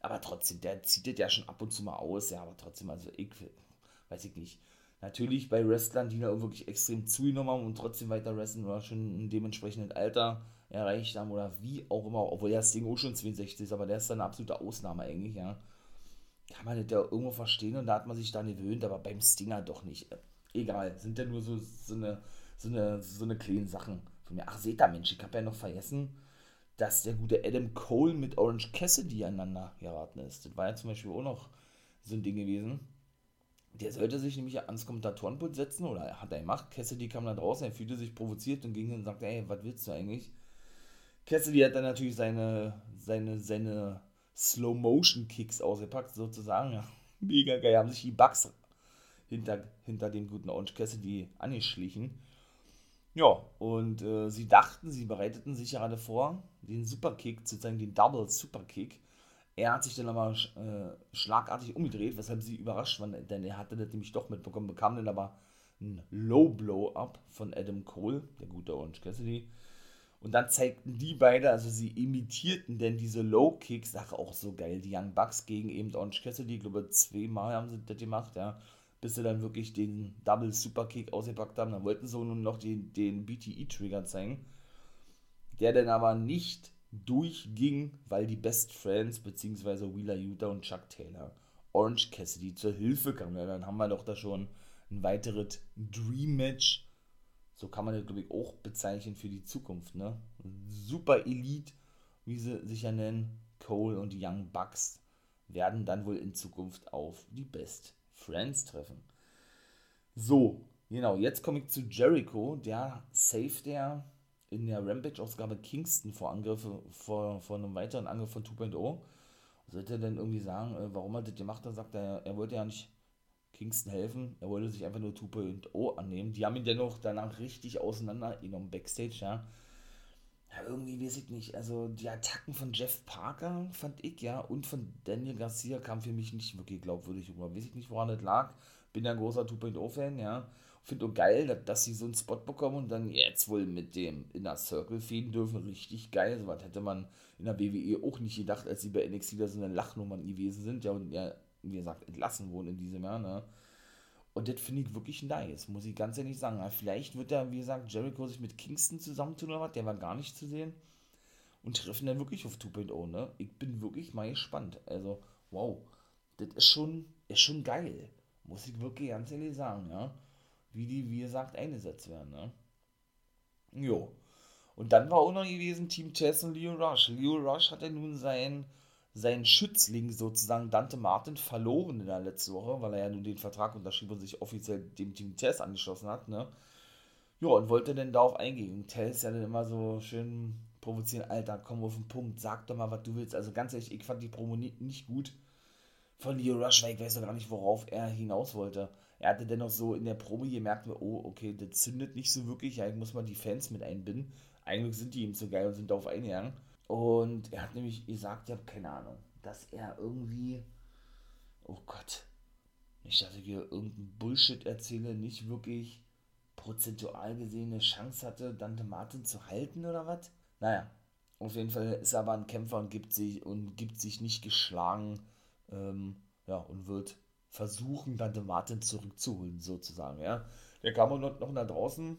Aber trotzdem, der zieht das ja schon ab und zu mal aus, ja, aber trotzdem, also ich, weiß ich nicht Natürlich bei Wrestlern, die da wirklich extrem zugenommen haben und trotzdem weiter wrestlen oder schon ein dementsprechenden Alter erreicht haben oder wie auch immer, obwohl das Ding auch schon 62 ist, aber der ist dann eine absolute Ausnahme eigentlich, ja. Kann man das ja irgendwo verstehen und da hat man sich dann gewöhnt, aber beim Stinger doch nicht. Egal, sind ja nur so, so eine, so eine, so eine kleinen Sachen von mir. Ach, seht ihr, Mensch, ich habe ja noch vergessen, dass der gute Adam Cole mit Orange Cassidy aneinander geraten ist. Das war ja zum Beispiel auch noch so ein Ding gewesen der sollte sich nämlich ans Kommentatorenpult setzen, oder hat er gemacht. Cassidy kam da draußen, er fühlte sich provoziert und ging und sagte, ey, was willst du eigentlich? Cassidy hat dann natürlich seine, seine, seine Slow-Motion-Kicks ausgepackt, sozusagen. Ja, mega geil, haben sich die Bugs hinter, hinter dem guten Orange Cassidy angeschlichen. Ja, und äh, sie dachten, sie bereiteten sich gerade vor, den Superkick, sozusagen den Double Superkick. Er hat sich dann aber äh, schlagartig umgedreht, weshalb sie überrascht waren, denn er hatte das nämlich doch mitbekommen, bekam dann aber ein Low Blow-Up von Adam Cole, der gute Orange Cassidy. Und dann zeigten die beide, also sie imitierten denn diese Low Kicks, ach auch so geil, die Young Bucks gegen eben Orange Cassidy, ich glaube zweimal haben sie das gemacht, ja, bis sie dann wirklich den Double Super Kick ausgepackt haben. Dann wollten sie nun noch den, den BTE Trigger zeigen, der dann aber nicht durchging, weil die Best Friends bzw. Wheeler Utah und Chuck Taylor Orange Cassidy zur Hilfe kamen. Ja, dann haben wir doch da schon ein weiteres Dream Match so kann man das, glaube ich, auch bezeichnen für die Zukunft. Ne? Super Elite, wie sie sich ja nennen, Cole und Young Bucks werden dann wohl in Zukunft auf die Best Friends treffen. So, genau, jetzt komme ich zu Jericho, der safe der in der Rampage-Ausgabe Kingston vor Angriffe, vor, vor einem weiteren Angriff von 2.0. Sollte er denn irgendwie sagen, äh, warum er das gemacht hat, sagt er, er wollte ja nicht Kingston helfen. Er wollte sich einfach nur 2.0 annehmen. Die haben ihn dennoch danach richtig auseinandergenommen, Backstage, ja. Ja, irgendwie weiß ich nicht. Also die Attacken von Jeff Parker fand ich, ja, und von Daniel Garcia kam für mich nicht wirklich glaubwürdig rüber. Weiß ich nicht, woran das lag. Bin ja ein großer 2.0-Fan, ja. Finde auch geil, dass, dass, sie so einen Spot bekommen und dann jetzt wohl mit dem Inner Circle fehlen dürfen. Richtig geil. So was hätte man in der WWE auch nicht gedacht, als sie bei NXT da so eine Lachnummern gewesen sind. Ja, und ja, wie gesagt, entlassen wurden in diesem Jahr. Ne? Und das finde ich wirklich nice, muss ich ganz ehrlich sagen. Vielleicht wird da, wie gesagt, Jericho sich mit Kingston zusammentun oder was, der war gar nicht zu sehen. Und treffen dann wirklich auf 2.0, ne? Ich bin wirklich mal gespannt. Also, wow, das ist schon, ist schon geil. Muss ich wirklich ganz ehrlich sagen, ja. Wie die, wie gesagt, eingesetzt werden, ne? Jo. Und dann war auch noch gewesen Team Chess und Leo Rush. Leo Rush hatte nun sein seinen Schützling sozusagen Dante Martin verloren in der letzten Woche, weil er ja nun den Vertrag unterschrieben und sich offiziell dem Team Tess angeschlossen hat, ne? Ja, und wollte dann darauf eingehen. Tess ja dann immer so schön provozieren, Alter, komm auf den Punkt, sag doch mal, was du willst. Also ganz ehrlich, ich fand die Promo nicht gut von Leo Rush, weil ich weiß doch gar nicht, worauf er hinaus wollte. Er hatte dennoch so in der Promo gemerkt, oh, okay, das zündet nicht so wirklich, ja, ich muss mal die Fans mit einbinden. Eigentlich sind die ihm so geil und sind darauf eingegangen. Und er hat nämlich gesagt, ich habe keine Ahnung, dass er irgendwie, oh Gott, nicht, dass ich hier irgendeinen Bullshit erzähle, nicht wirklich prozentual gesehen eine Chance hatte, Dante Martin zu halten oder was? Naja, auf jeden Fall ist er aber ein Kämpfer und gibt sich und gibt sich nicht geschlagen, ähm, ja, und wird versuchen, Dante Martin zurückzuholen, sozusagen, ja. Der kam noch, noch nach draußen,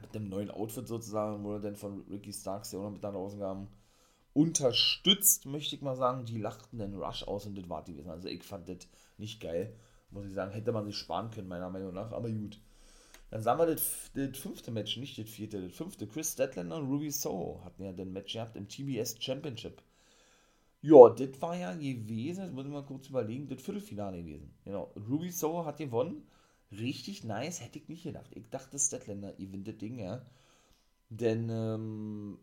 mit dem neuen Outfit sozusagen, wurde dann von Ricky Starks, der auch noch mit nach draußen kam, unterstützt, möchte ich mal sagen. Die lachten den Rush aus und das war die gewesen. Also ich fand das nicht geil, muss ich sagen. Hätte man sich sparen können, meiner Meinung nach, aber gut. Dann sagen wir das, das fünfte Match, nicht das vierte, das fünfte. Chris Statlander und Ruby Soho hatten ja den Match gehabt im TBS Championship. Ja, das war ja gewesen, das muss ich mal kurz überlegen, das Viertelfinale gewesen. Genau, Ruby Soho hat gewonnen richtig nice, hätte ich nicht gedacht. Ich dachte, Statlander gewinnt das Ding, ja. Denn, ähm,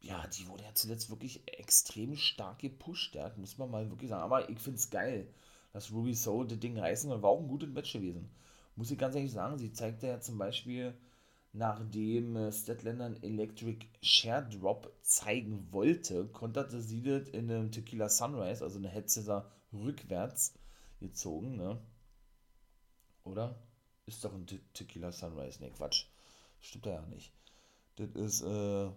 ja, die wurde ja zuletzt wirklich extrem stark gepusht, ja, muss man mal wirklich sagen. Aber ich finde es geil, dass Ruby Soul das Ding reißen und war auch ein gutes Match gewesen. Muss ich ganz ehrlich sagen, sie zeigte ja zum Beispiel, nachdem äh, Statlander einen Electric Share Drop zeigen wollte, konterte sie das in einem Tequila Sunrise, also eine Headsetter rückwärts gezogen, ne? Oder? Ist doch ein Te Tequila Sunrise. Ne, Quatsch. Stimmt ja nicht. Das ist äh,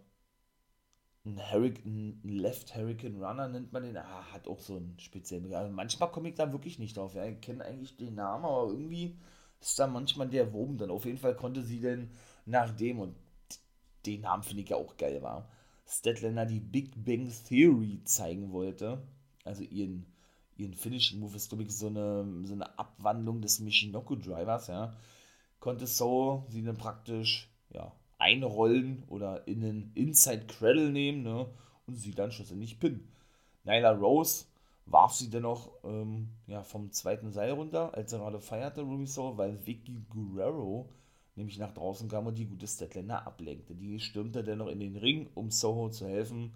ein, Hurricane, ein Left Hurricane Runner, nennt man den. Ah, hat auch so einen speziellen also Manchmal komme ich da wirklich nicht drauf. Ja. Ich kenne eigentlich den Namen, aber irgendwie ist da manchmal der Wurm dann. Auf jeden Fall konnte sie denn nach dem, und den Namen finde ich ja auch geil, war, Statlander die Big Bang Theory zeigen wollte. Also ihren ihren Finishing Move ist, glaube ich, so eine, so eine Abwandlung des Michinoku Drivers, ja. Konnte so sie dann praktisch, ja, einrollen oder in den Inside Cradle nehmen, ne, und sie dann schlussendlich pinnen. Nyla Rose warf sie dennoch ähm, ja, vom zweiten Seil runter, als er gerade feierte, Ruby Soul, weil Vicky Guerrero nämlich nach draußen kam und die gute Statlander ablenkte. Die stürmte dennoch in den Ring, um Soho zu helfen,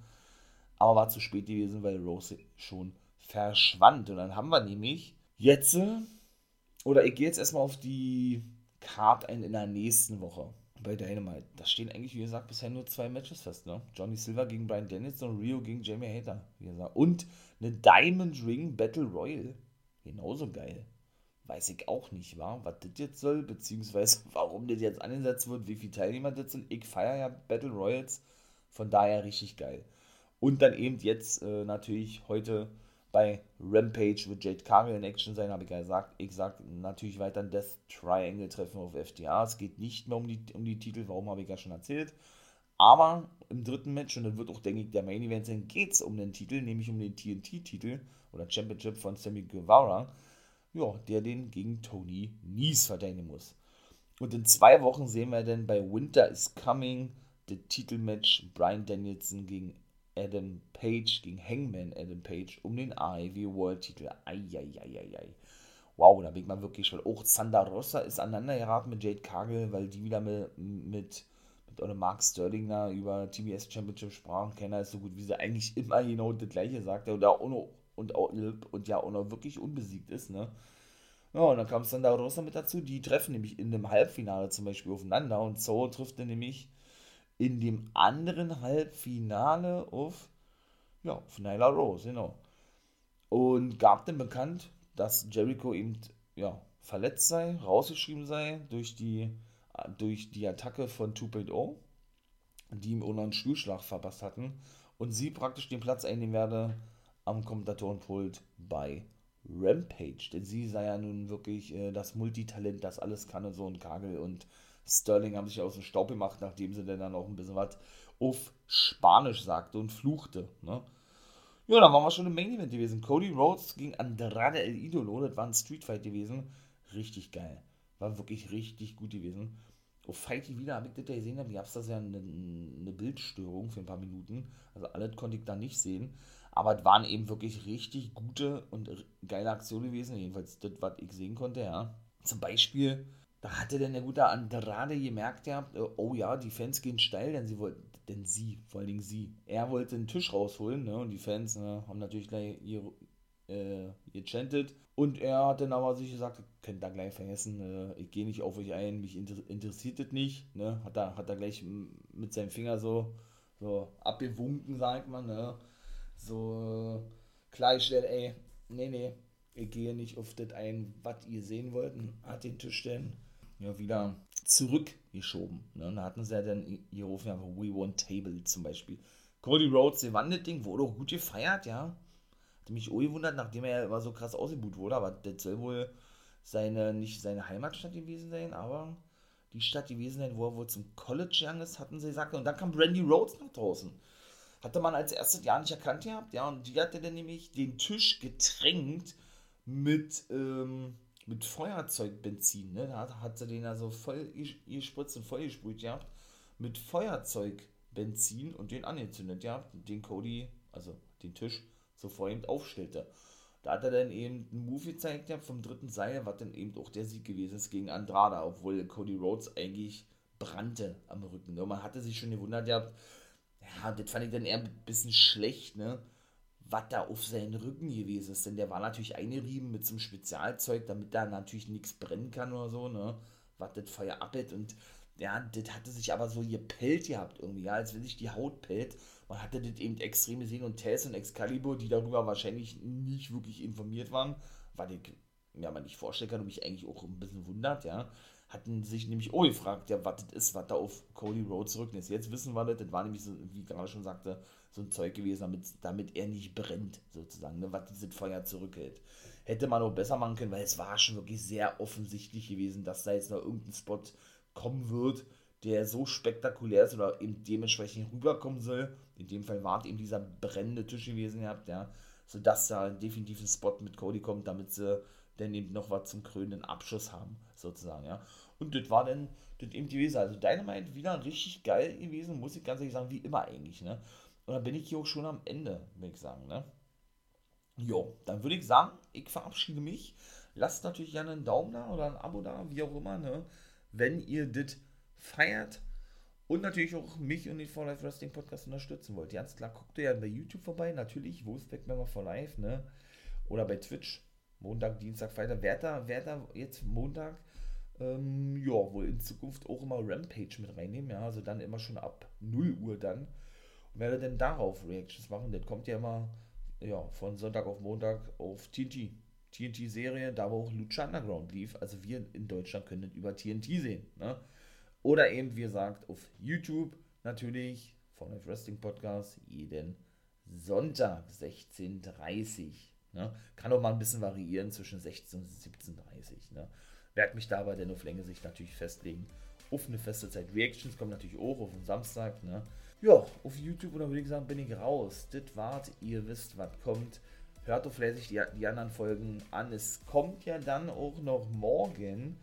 aber war zu spät gewesen, weil Rose schon verschwand. Und dann haben wir nämlich jetzt, oder ich gehe jetzt erstmal auf die Card ein in der nächsten Woche bei Dynamite. Da stehen eigentlich, wie gesagt, bisher nur zwei Matches fest. Ne? Johnny Silver gegen Brian Dennis und Rio gegen Jamie Hater. Wie gesagt. Und eine Diamond Ring Battle Royal. Genauso geil. weiß ich auch nicht, war, was das jetzt soll, beziehungsweise warum das jetzt angesetzt wird, wie viele Teilnehmer das sind. Ich feiere ja Battle Royals, von daher richtig geil. Und dann eben jetzt äh, natürlich heute bei Rampage wird Jade Cargill in Action sein, habe ich ja gesagt. Ich sage natürlich weiter ein Death Triangle Treffen auf FTA. Es geht nicht mehr um die, um die Titel, warum habe ich ja schon erzählt. Aber im dritten Match, und dann wird auch, denke ich, der Main Event sein, geht es um den Titel, nämlich um den TNT-Titel oder Championship von Sammy Guevara ja, der den gegen Tony Nies verteidigen muss. Und in zwei Wochen sehen wir dann bei Winter is Coming das Titelmatch Brian Danielson gegen Adam Page, gegen Hangman Adam Page um den AEW World Titel. Eieieiei. Wow, da bin ich mal wirklich, weil auch Sandra Rossa ist aneinander geraten mit Jade Cargill, weil die wieder mit, mit, mit oder Mark Sterling da über TBS Championship sprachen. Keiner ist so gut, wie sie eigentlich immer genau das gleiche sagt. Und auch noch und, und ja auch noch wirklich unbesiegt ist, ne? Ja, und dann kam Sandra Rosa mit dazu. Die treffen nämlich in dem Halbfinale zum Beispiel aufeinander und so trifft er nämlich in dem anderen Halbfinale auf, ja, auf Nyla Rose, genau. Und gab dann bekannt, dass Jericho eben, ja, verletzt sei, rausgeschrieben sei durch die, durch die Attacke von 2.0, die ihm ohne einen Stuhlschlag verpasst hatten und sie praktisch den Platz einnehmen werde am Kommentatorenpult bei Rampage. Denn sie sei ja nun wirklich äh, das Multitalent, das alles kann und so. Und Kagel und Sterling haben sich aus dem Staub gemacht, nachdem sie dann auch ein bisschen was auf Spanisch sagte und fluchte. Ne? Ja, dann waren wir schon im Main Event gewesen. Cody Rhodes gegen Andrade El Idolo. Das war ein Street Fight gewesen. Richtig geil. War wirklich richtig gut gewesen. Auf Fighty wieder habe ich das gesehen, da gab es das ja eine, eine Bildstörung für ein paar Minuten. Also alles konnte ich da nicht sehen. Aber es waren eben wirklich richtig gute und geile Aktionen gewesen, jedenfalls das, was ich sehen konnte, ja. Zum Beispiel, da hatte denn der gute Andrade gemerkt, ja, oh ja, die Fans gehen steil, denn sie wollten, denn sie, vor allen Dingen sie, er wollte den Tisch rausholen, ne, und die Fans ne, haben natürlich gleich ihr, äh, gechantet. Und er hat dann aber sich gesagt, könnt da gleich vergessen, äh, ich gehe nicht auf euch ein, mich inter interessiert das nicht, ne, hat er, hat er gleich mit seinem Finger so, so abgewunken, sagt man, ne, so klargestellt, ey, nee, nee, ich gehe nicht auf das ein, was ihr sehen wollt, hat den Tisch dann ja wieder zurückgeschoben. Ne? Da hatten sie ja dann hier rufen ja We Want Table zum Beispiel. Cody Rhodes, der Wandelding, wurde auch gut gefeiert, ja. Hatte mich auch gewundert, nachdem er ja immer so krass ausgebucht wurde, aber das soll wohl seine, nicht seine Heimatstadt gewesen sein, aber die Stadt gewesen sein, wo er wohl zum College gegangen ist, hatten sie gesagt. Und dann kam Brandy Rhodes nach draußen hatte man als erstes Jahr nicht erkannt gehabt, ja, und die hatte dann nämlich den Tisch getränkt mit, ähm, mit Feuerzeugbenzin, ne, da hat, sie den also voll gespritzt und voll gesprüht gehabt, mit Feuerzeugbenzin und den angezündet gehabt, den Cody, also den Tisch, so vor ihm aufstellte. Da hat er dann eben einen Move gezeigt gehabt vom dritten Seil, was dann eben auch der Sieg gewesen ist gegen Andrada, obwohl Cody Rhodes eigentlich brannte am Rücken. Ne? Man hatte sich schon gewundert gehabt, ja, das fand ich dann eher ein bisschen schlecht, ne? Was da auf seinen Rücken gewesen ist. Denn der war natürlich eingerieben mit so einem Spezialzeug, damit da natürlich nichts brennen kann oder so, ne? Was das Feuer abhält. Und ja, das hatte sich aber so gepellt gehabt irgendwie, ja, als wenn sich die Haut pellt. Man hatte das eben extrem gesehen und Tess und Excalibur, die darüber wahrscheinlich nicht wirklich informiert waren, weil ich mir mal nicht vorstellen kann und mich eigentlich auch ein bisschen wundert, ja hatten sich nämlich auch gefragt, ja, was das ist, was da auf Cody Rhodes Rücken ist. Jetzt wissen wir das, das war nämlich, so, wie ich gerade schon sagte, so ein Zeug gewesen, damit, damit er nicht brennt, sozusagen, ne, was dieses Feuer zurückhält. Hätte man auch besser machen können, weil es war schon wirklich sehr offensichtlich gewesen, dass da jetzt noch irgendein Spot kommen wird, der so spektakulär ist oder eben dementsprechend rüberkommen soll. In dem Fall war es eben dieser brennende Tisch gewesen gehabt, ja, sodass da definitiv ein Spot mit Cody kommt, damit sie dann eben noch was zum krönenden Abschluss haben, sozusagen, ja. Und das war dann das eben gewesen. Also Dynamite wieder richtig geil gewesen, muss ich ganz ehrlich sagen, wie immer eigentlich, ne. Und dann bin ich hier auch schon am Ende, würde ich sagen, ne. Jo, dann würde ich sagen, ich verabschiede mich. Lasst natürlich gerne einen Daumen da oder ein Abo da, wie auch immer, ne, wenn ihr das feiert und natürlich auch mich und den For Life Wrestling Podcast unterstützen wollt. Ganz klar, guckt ihr ja bei YouTube vorbei, natürlich, wo ist Backmember for Life, ne? Oder bei Twitch, Montag, Dienstag, Freitag. Wer da, wer da jetzt Montag, ähm, ja, wohl in Zukunft auch immer Rampage mit reinnehmen, ja, also dann immer schon ab 0 Uhr dann. Werde denn darauf Reactions machen, das kommt ja immer, ja, von Sonntag auf Montag auf TNT. TNT-Serie, da wo auch Lucha Underground lief. Also wir in Deutschland können das über TNT sehen. Ne? Oder eben, wie gesagt, auf YouTube natürlich, von der Wrestling Podcast, jeden Sonntag 16.30 Ne? Kann auch mal ein bisschen variieren zwischen 16 und 17.30 ne? Werde mich dabei denn auf Länge sich natürlich festlegen. Auf eine feste Zeit. Reactions kommen natürlich auch auf den Samstag. Ne? Ja, auf YouTube oder würde ich sagen, bin ich raus. Das wart, ihr wisst, was kommt. Hört auf fleißig die, die anderen Folgen an. Es kommt ja dann auch noch morgen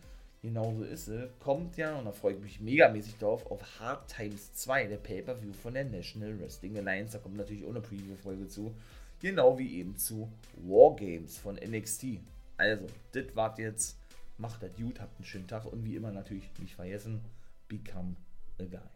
genauso ist es, kommt ja, und da freue ich mich megamäßig drauf, auf Hard Times 2, der Pay-Per-View von der National Wrestling Alliance. Da kommt natürlich auch eine Preview-Folge zu. Genau wie eben zu Wargames von NXT. Also, das wart jetzt. Macht das gut, habt einen schönen Tag und wie immer natürlich nicht vergessen, become a guy.